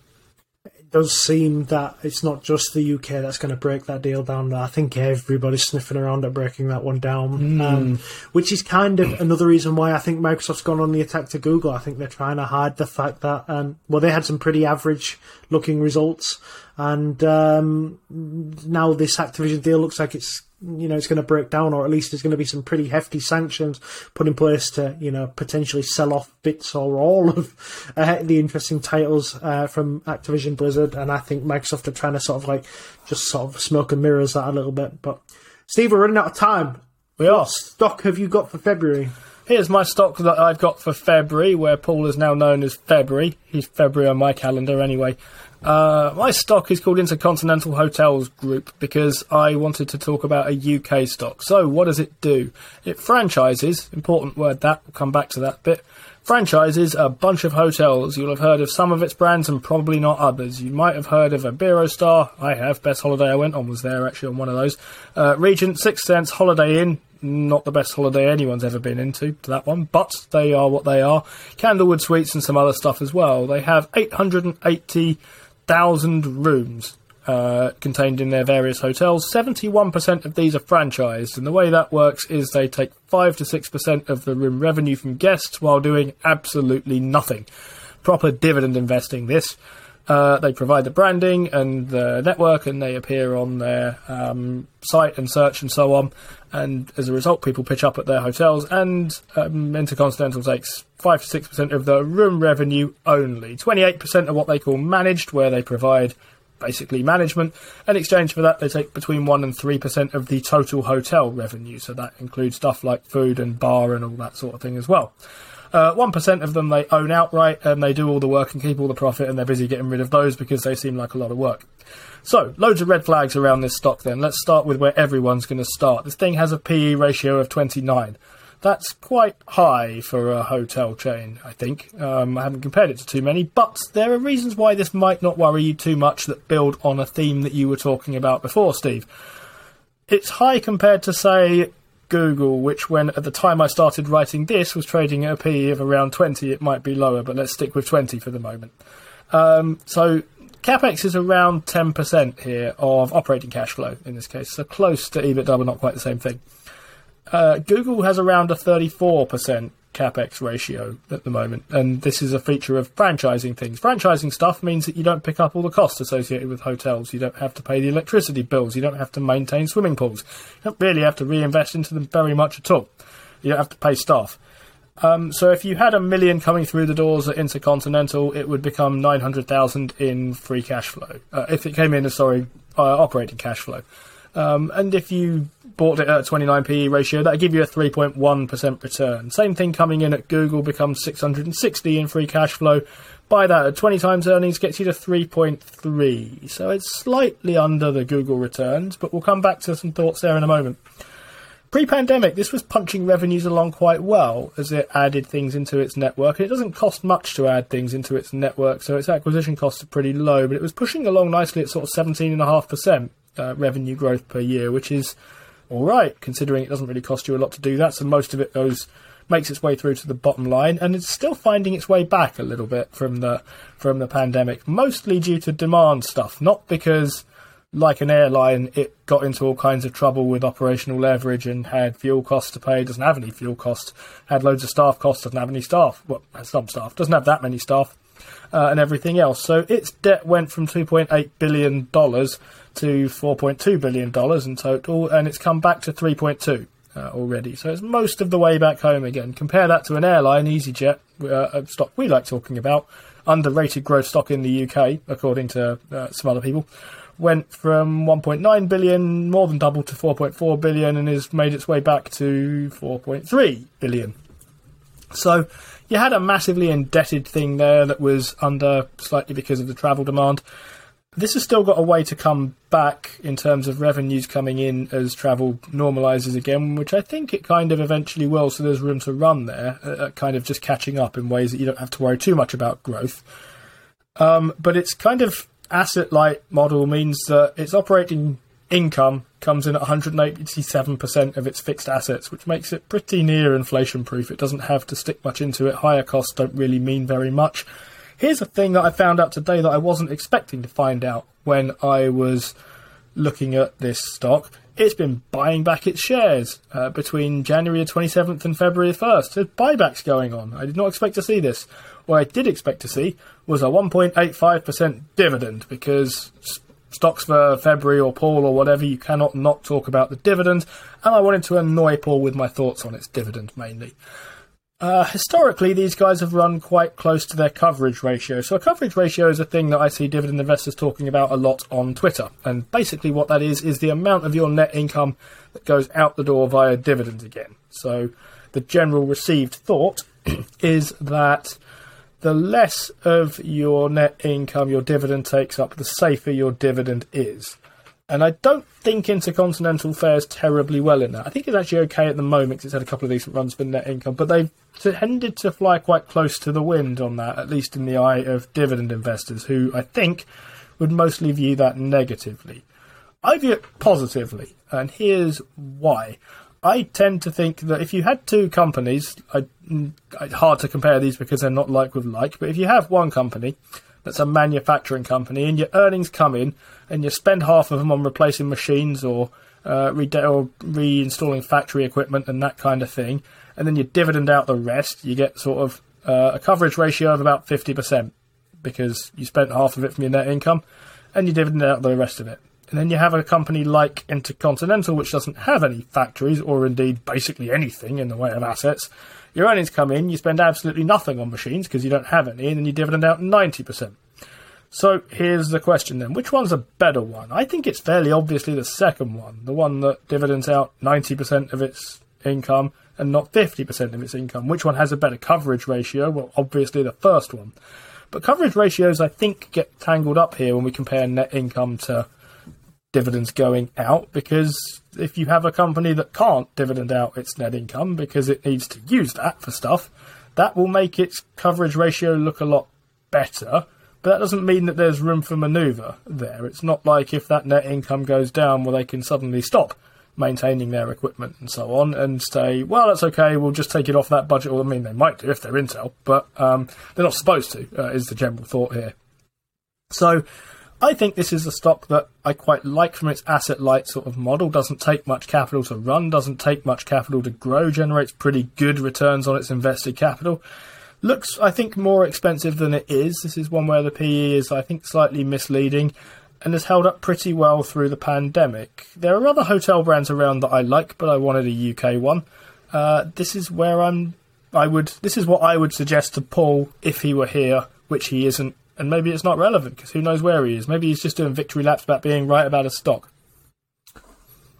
It does seem that it's not just the UK that's going to break that deal down. I think everybody's sniffing around at breaking that one down, um, which is kind of another reason why I think Microsoft's gone on the attack to Google. I think they're trying to hide the fact that, um, well, they had some pretty average looking results, and um, now this Activision deal looks like it's you know it's going to break down, or at least there's going to be some pretty hefty sanctions put in place to you know potentially sell off bits or all of uh, the interesting titles uh, from Activision Blizzard. And I think Microsoft are trying to sort of like just sort of smoke and mirrors that a little bit. But Steve, we're running out of time. We are. Stock have you got for February? Here's my stock that I've got for February, where Paul is now known as February. He's February on my calendar anyway. Uh, my stock is called Intercontinental Hotels Group because I wanted to talk about a UK stock. So, what does it do? It franchises, important word that, we'll come back to that bit. Franchises a bunch of hotels. You'll have heard of some of its brands and probably not others. You might have heard of Iberostar. I have. Best holiday I went on was there actually on one of those. Uh, Regent, Six Senses, Holiday Inn. Not the best holiday anyone's ever been into, to that one, but they are what they are. Candlewood Suites and some other stuff as well. They have 880 thousand rooms uh, contained in their various hotels. Seventy-one percent of these are franchised, and the way that works is they take five to six percent of the room revenue from guests while doing absolutely nothing. Proper dividend investing. This. Uh, they provide the branding and the network, and they appear on their um, site and search and so on. And as a result, people pitch up at their hotels, and um, Intercontinental takes five to six percent of the room revenue only. Twenty-eight percent of what they call managed, where they provide basically management. In exchange for that, they take between one and three percent of the total hotel revenue. So that includes stuff like food and bar and all that sort of thing as well. Uh, One of them they own outright, and they do all the work and keep all the profit, and they're busy getting rid of those because they seem like a lot of work. So, loads of red flags around this stock. Then let's start with where everyone's going to start. This thing has a PE ratio of 29. That's quite high for a hotel chain, I think. Um, I haven't compared it to too many, but there are reasons why this might not worry you too much that build on a theme that you were talking about before, Steve. It's high compared to, say, Google, which, when at the time I started writing this, was trading at a PE of around 20. It might be lower, but let's stick with 20 for the moment. Um, so, capex is around 10% here of operating cash flow in this case, so close to EBITDA, but not quite the same thing. Uh, Google has around a 34% capex ratio at the moment, and this is a feature of franchising things. Franchising stuff means that you don't pick up all the costs associated with hotels. You don't have to pay the electricity bills. You don't have to maintain swimming pools. You don't really have to reinvest into them very much at all. You don't have to pay staff. Um, so if you had a million coming through the doors at Intercontinental, it would become 900,000 in free cash flow. Uh, if it came in as, sorry, uh, operating cash flow. Um, and if you bought it at a 29 PE ratio, that'd give you a 3.1% return. Same thing coming in at Google becomes 660 in free cash flow. Buy that at 20 times earnings gets you to 3.3. So it's slightly under the Google returns, but we'll come back to some thoughts there in a moment. Pre pandemic, this was punching revenues along quite well as it added things into its network. And it doesn't cost much to add things into its network, so its acquisition costs are pretty low, but it was pushing along nicely at sort of 17.5%. uh, revenue growth per year, which is all right considering it doesn't really cost you a lot to do that. So most of it goes makes its way through to the bottom line, and it's still finding its way back a little bit from the from the pandemic, mostly due to demand stuff, not because like an airline, it got into all kinds of trouble with operational leverage and had fuel costs to pay, doesn't have any fuel costs, had loads of staff costs, doesn't have any staff, well, has some staff, doesn't have that many staff, uh, and everything else. So its debt went from $2.8 billion to $4.2 billion in total, and it's come back to 3.2 uh, already. So it's most of the way back home again. Compare that to an airline, EasyJet, uh, stock we like talking about, underrated growth stock in the UK, according to uh, some other people went from 1.9 billion, more than doubled to 4.4 billion, and has made its way back to 4.3 billion. So you had a massively indebted thing there that was under slightly because of the travel demand. This has still got a way to come back in terms of revenues coming in as travel normalises again, which I think it kind of eventually will. So there's room to run there, uh, uh kind of just catching up in ways that you don't have to worry too much about growth. Um, but it's kind of asset light model means that its operating income comes in at 187% of its fixed assets, which makes it pretty near inflation proof. It doesn't have to stick much into it. Higher costs don't really mean very much. Here's a thing that I found out today that I wasn't expecting to find out when I was looking at this stock. It's been buying back its shares uh, between January the 27th and February the 1st. There's buybacks going on. I did not expect to see this. What I did expect to see was a 1.85% dividend because stocks for February or Paul or whatever, you cannot not talk about the dividend. And I wanted to annoy Paul with my thoughts on its dividend mainly. Uh, historically, these guys have run quite close to their coverage ratio. So, a coverage ratio is a thing that I see dividend investors talking about a lot on Twitter. And basically, what that is, is the amount of your net income that goes out the door via dividends again. So, the general received thought is that the less of your net income your dividend takes up, the safer your dividend is. And I don't think Intercontinental fares terribly well in that. I think it's actually okay at the moment because it's had a couple of decent runs for net income, but they've tended to fly quite close to the wind on that, at least in the eye of dividend investors, who I think would mostly view that negatively. I view it positively, and here's why. I tend to think that if you had two companies, I, hard to compare these because they're not like with like, but if you have one company that's a manufacturing company and your earnings come in and you spend half of them on replacing machines or, uh, re- or reinstalling factory equipment and that kind of thing, and then you dividend out the rest, you get sort of uh, a coverage ratio of about 50% because you spent half of it from your net income and you dividend out the rest of it. And then you have a company like Intercontinental, which doesn't have any factories or indeed basically anything in the way of assets. Your earnings come in, you spend absolutely nothing on machines because you don't have any, and then you dividend out 90%. So here's the question then which one's a better one? I think it's fairly obviously the second one, the one that dividends out 90% of its income and not 50% of its income. Which one has a better coverage ratio? Well, obviously the first one. But coverage ratios, I think, get tangled up here when we compare net income to dividends going out because if you have a company that can't dividend out its net income because it needs to use that for stuff, that will make its coverage ratio look a lot better. But that doesn't mean that there's room for manoeuvre there. It's not like if that net income goes down, well, they can suddenly stop maintaining their equipment and so on and say, well, that's okay, we'll just take it off that budget. Well, I mean, they might do if they're Intel, but um, they're not supposed to, uh, is the general thought here. So I think this is a stock that I quite like from its asset light sort of model. Doesn't take much capital to run, doesn't take much capital to grow, generates pretty good returns on its invested capital. Looks, I think, more expensive than it is. This is one where the PE is, I think, slightly misleading and has held up pretty well through the pandemic. There are other hotel brands around that I like, but I wanted a UK one. Uh, this is where I'm. I would. This is what I would suggest to Paul if he were here, which he isn't and maybe it's not relevant because who knows where he is. Maybe he's just doing victory laps about being right about a stock.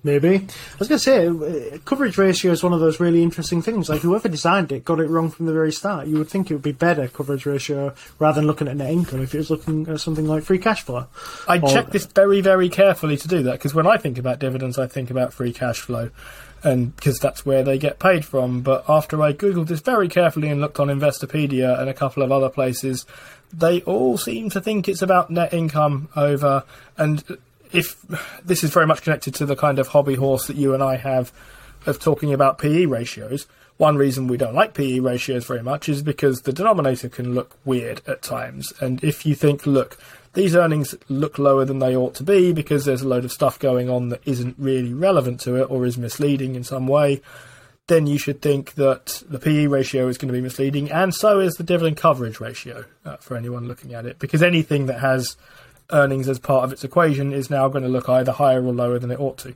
Maybe. I was going to say, uh, coverage ratio is one of those really interesting things. Like, whoever designed it got it wrong from the very start. You would think it would be better coverage ratio rather than looking at net income if it was looking at something like free cash flow. I check this very, very carefully to do that because when I think about dividends, I think about free cash flow and because that's where they get paid from. But after I googled this very carefully and looked on Investopedia and a couple of other places, they all seem to think it's about net income over. And if this is very much connected to the kind of hobby horse that you and I have of talking about PE ratios. One reason we don't like PE ratios very much is because the denominator can look weird at times. And if you think, look, these earnings look lower than they ought to be because there's a load of stuff going on that isn't really relevant to it or is misleading in some way, then you should think that the PE ratio is going to be misleading, and so is the dividend coverage ratio uh, for anyone looking at it. Because anything that has earnings as part of its equation is now going to look either higher or lower than it ought to.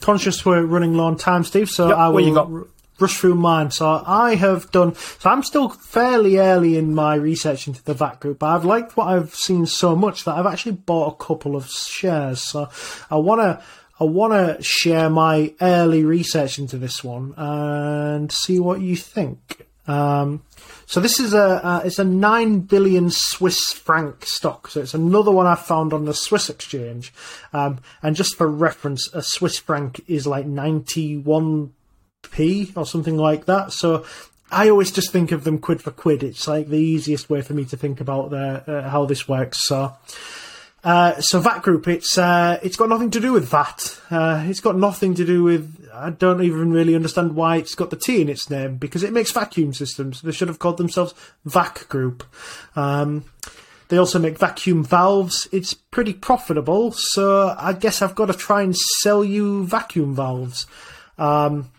Conscious we're running low on time, Steve, so Yep, I will r- rush through mine. So I have done. So I'm still fairly early in my research into the VAT group, but I've liked what I've seen so much that I've actually bought a couple of shares. So I want to. I want to share my early research into this one and see what you think. Um, so this is a uh, it's a nine billion Swiss franc stock. So it's another one I found on the Swiss exchange. Um, and just for reference, a Swiss franc is like ninety one p or something like that. So I always just think of them quid for quid. It's like the easiest way for me to think about uh, how this works. So. Uh, so VAT Group, it's uh, it's got nothing to do with VAT. Uh, it's got nothing to do with. I don't even really understand why it's got the T in its name because it makes vacuum systems. They should have called themselves VAC Group. Um, they also make vacuum valves. It's pretty profitable, so I guess I've got to try and sell you vacuum valves. Um,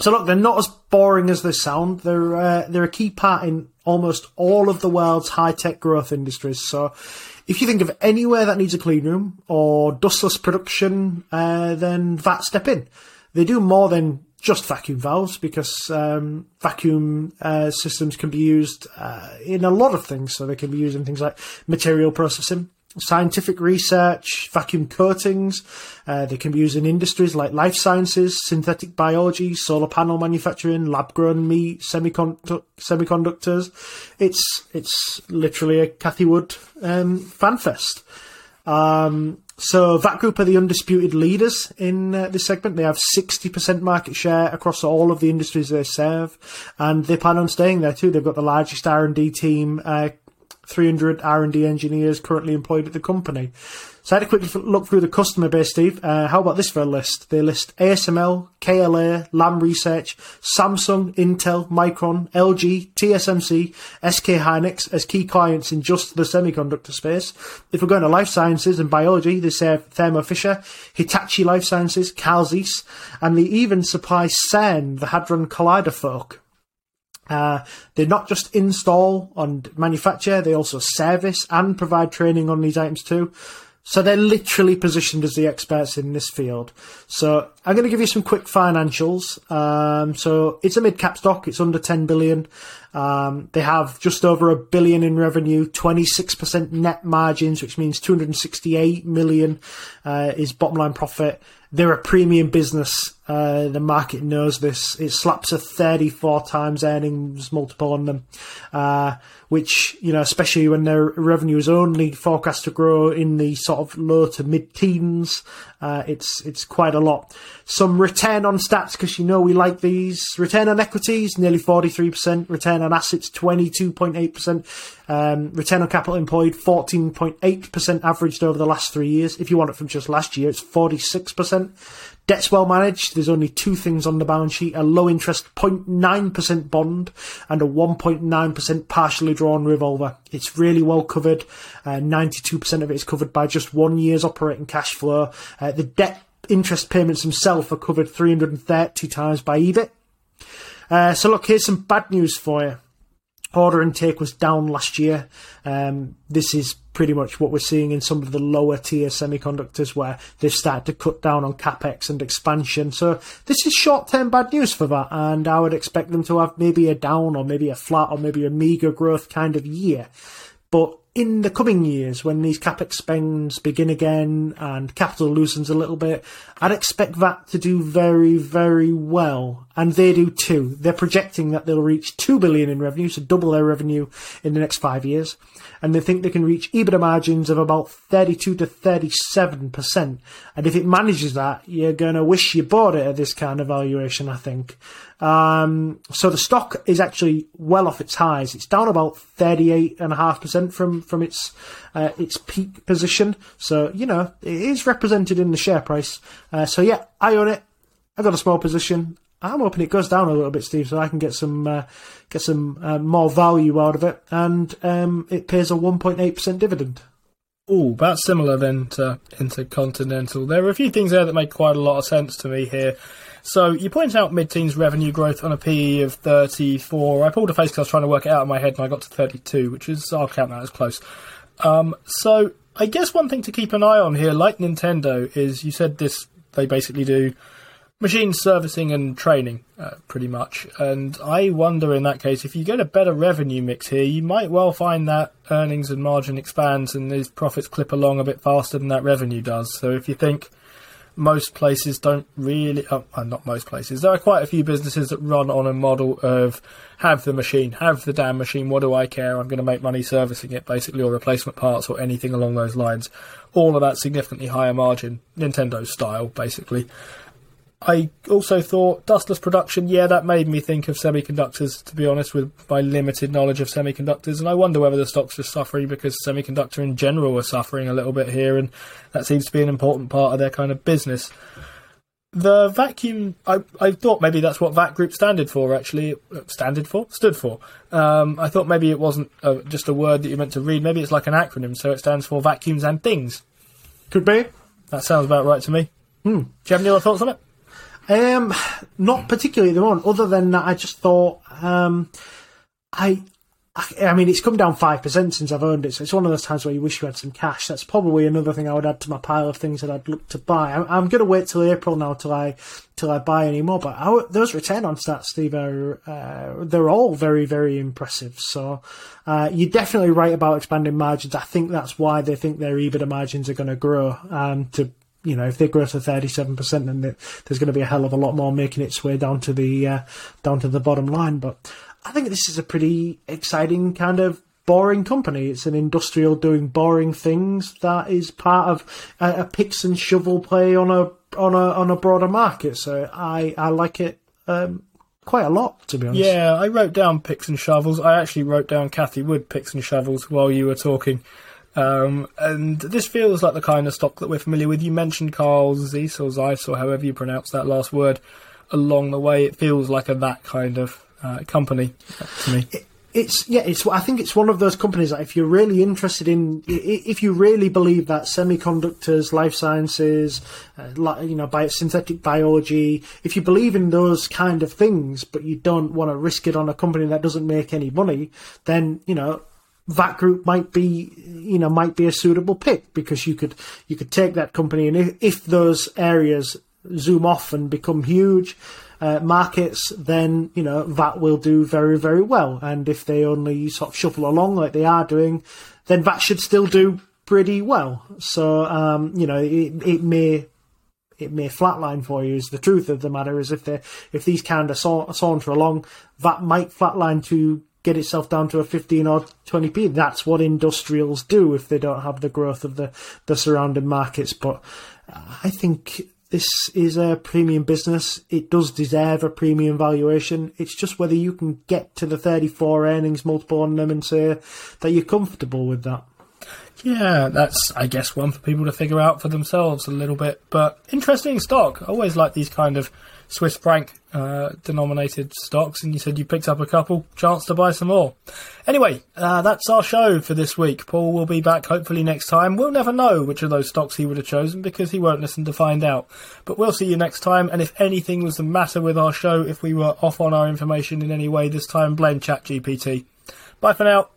so look, they're not as boring as they sound. They're uh, they're a key part in almost all of the world's high tech growth industries. So if you think of anywhere that needs a clean room or dustless production, uh, then VAT step in. They do more than just vacuum valves because um, vacuum uh, systems can be used uh, in a lot of things. So they can be used in things like material processing, scientific research, vacuum coatings. Uh, they can be used in industries like life sciences, synthetic biology, solar panel manufacturing, lab grown meat, semiconduct- semiconductors. It's it's literally a Cathie Wood um, fanfest. Um, so VAT Group are the undisputed leaders in uh, this segment. They have 60% market share across all of the industries they serve, and they plan on staying there too. They've got the largest R&D team, uh, 300 R&D engineers currently employed at the company. So I had a quick look through the customer base, Steve. Uh, how about this for a list? They list ASML, KLA, Lam Research, Samsung, Intel, Micron, LG, TSMC, SK Hynix as key clients in just the semiconductor space. If we're going to life sciences and biology, they say Thermo Fisher, Hitachi Life Sciences, Carl Zeiss, and they even supply CERN, the Hadron Collider folk. Uh, they not just install and manufacture, they also service and provide training on these items too. So they're literally positioned as the experts in this field. So I'm going to give you some quick financials. Um, so it's a mid cap stock. It's under 10 billion. Um, they have just over a billion in revenue, 26% net margins, which means 268 million uh, is bottom line profit. They're a premium business. Uh, the market knows this. It slaps a 34 times earnings multiple on them, uh, which, you know, especially when their revenue is only forecast to grow in the sort of low to mid teens, uh, it's, it's quite a lot. Some return on stats, because you know we like these. Return on equities, nearly 43%. Return on assets, 22.8%. Um, return on capital employed, 14.8% averaged over the last three years. If you want it from just last year, it's 46%. Debt's well managed. There's only two things on the balance sheet, a low interest 0.9% bond and a 1.9% partially drawn revolver. It's really well covered. Uh, 92% of it is covered by just one year's operating cash flow. Uh, the debt interest payments themselves are covered 330 times by EBIT. Uh, so look, here's some bad news for you. Order intake was down last year. Um, this is pretty much what we're seeing in some of the lower tier semiconductors where they've started to cut down on capex and expansion. So this is short term bad news for that, and I would expect them to have maybe a down or maybe a flat or maybe a meager growth kind of year. But in the coming years, when these capex spends begin again and capital loosens a little bit, I'd expect that to do very, very well. And they do too. They're projecting that they'll reach 2 billion in revenue, so double their revenue in the next five years. And they think they can reach EBITDA margins of about 32 to 37%. And if it manages that, you're going to wish you bought it at this kind of valuation, I think. Um, so the stock is actually well off its highs. It's down about thirty-eight and a half percent from from its uh, its peak position. So you know it is represented in the share price. Uh, so yeah, I own it. I've got a small position. I'm hoping it goes down a little bit, Steve, so I can get some uh, get some uh, more value out of it, and um, it pays a 1.8 percent dividend. Oh, about similar then to Intercontinental. There are a few things there that make quite a lot of sense to me here. So you point out mid-teens revenue growth on a PE of 34. I pulled a face because I was trying to work it out in my head, and I got to 32, which is I'll count that as close. Um, so I guess one thing to keep an eye on here, like Nintendo, is you said this they basically do machine servicing and training, uh, pretty much. And I wonder in that case, if you get a better revenue mix here, you might well find that earnings and margin expands and these profits clip along a bit faster than that revenue does. So if you think most places don't really, oh, not most places, there are quite a few businesses that run on a model of have the machine, have the damn machine, what do I care? I'm going to make money servicing it, basically, or replacement parts or anything along those lines. All of that significantly higher margin, Nintendo style, basically. I also thought dustless production, yeah, that made me think of semiconductors, to be honest, with my limited knowledge of semiconductors. And I wonder whether the stock's are suffering because semiconductor in general are suffering a little bit here, and that seems to be an important part of their kind of business. The vacuum, I, I thought maybe that's what VAT Group standard for, actually. Standard for? Stood for. Um, I thought maybe it wasn't uh, just a word that you meant to read. Maybe it's like an acronym, so it stands for vacuums and things. Could be. That sounds about right to me. Hmm. Do you have any other thoughts on it? Um, not particularly the moment. Other than that, I just thought, um, I, I, I mean, it's come down five percent since I've owned it. So it's one of those times where you wish you had some cash. That's probably another thing I would add to my pile of things that I'd look to buy. I'm, I'm going to wait till April now till I till I buy any more. But our, those return on stats, Steve, are uh, they're all very very impressive. So uh, you're definitely right about expanding margins. I think that's why they think their EBITDA margins are going to grow um, to you know, if they grow to thirty-seven percent, then there's going to be a hell of a lot more making its way down to the uh, down to the bottom line. But I think this is a pretty exciting kind of boring company. It's an industrial doing boring things that is part of a, a picks and shovel play on a on a on a broader market. So I I like it. Um, quite a lot, to be honest. Yeah, I wrote down picks and shovels. I actually wrote down Cathie Wood picks and shovels while you were talking. Um, and this feels like the kind of stock that we're familiar with. You mentioned Carl Zeiss or Zeiss or however you pronounce that last word along the way. It feels like a that kind of uh, company to me. it's yeah, it's. I think it's one of those companies that if you're really interested in, if you really believe that semiconductors, life sciences, uh, you know, bio, synthetic biology, if you believe in those kind of things, but you don't want to risk it on a company that doesn't make any money, then you know VAT Group might be, you know, might be a suitable pick because you could you could take that company and if, if those areas zoom off and become huge uh, markets, then you know VAT will do very very well. And if they only sort of shuffle along like they are doing, then that should still do pretty well. So um, you know, it, it may it may flatline for you. Is the truth of the matter is if they if these kind of sa- saunter along, that might flatline to get itself down to a 15 or 20p. That's what industrials do if they don't have the growth of the, the surrounding markets. But uh, I think this is a premium business. It does deserve a premium valuation. It's just whether you can get to the 34 earnings multiple on them and say that you're comfortable with that. Yeah, that's, I guess, one for people to figure out for themselves a little bit. But interesting stock. I always like these kind of Swiss franc uh, denominated stocks, and you said you picked up a couple. Chance to buy some more. Anyway, uh, that's our show for this week. Paul will be back hopefully next time. We'll never know which of those stocks he would have chosen because he won't listen to find out. But we'll see you next time. And if anything was the matter with our show, if we were off on our information in any way this time, blame ChatGPT. Bye for now.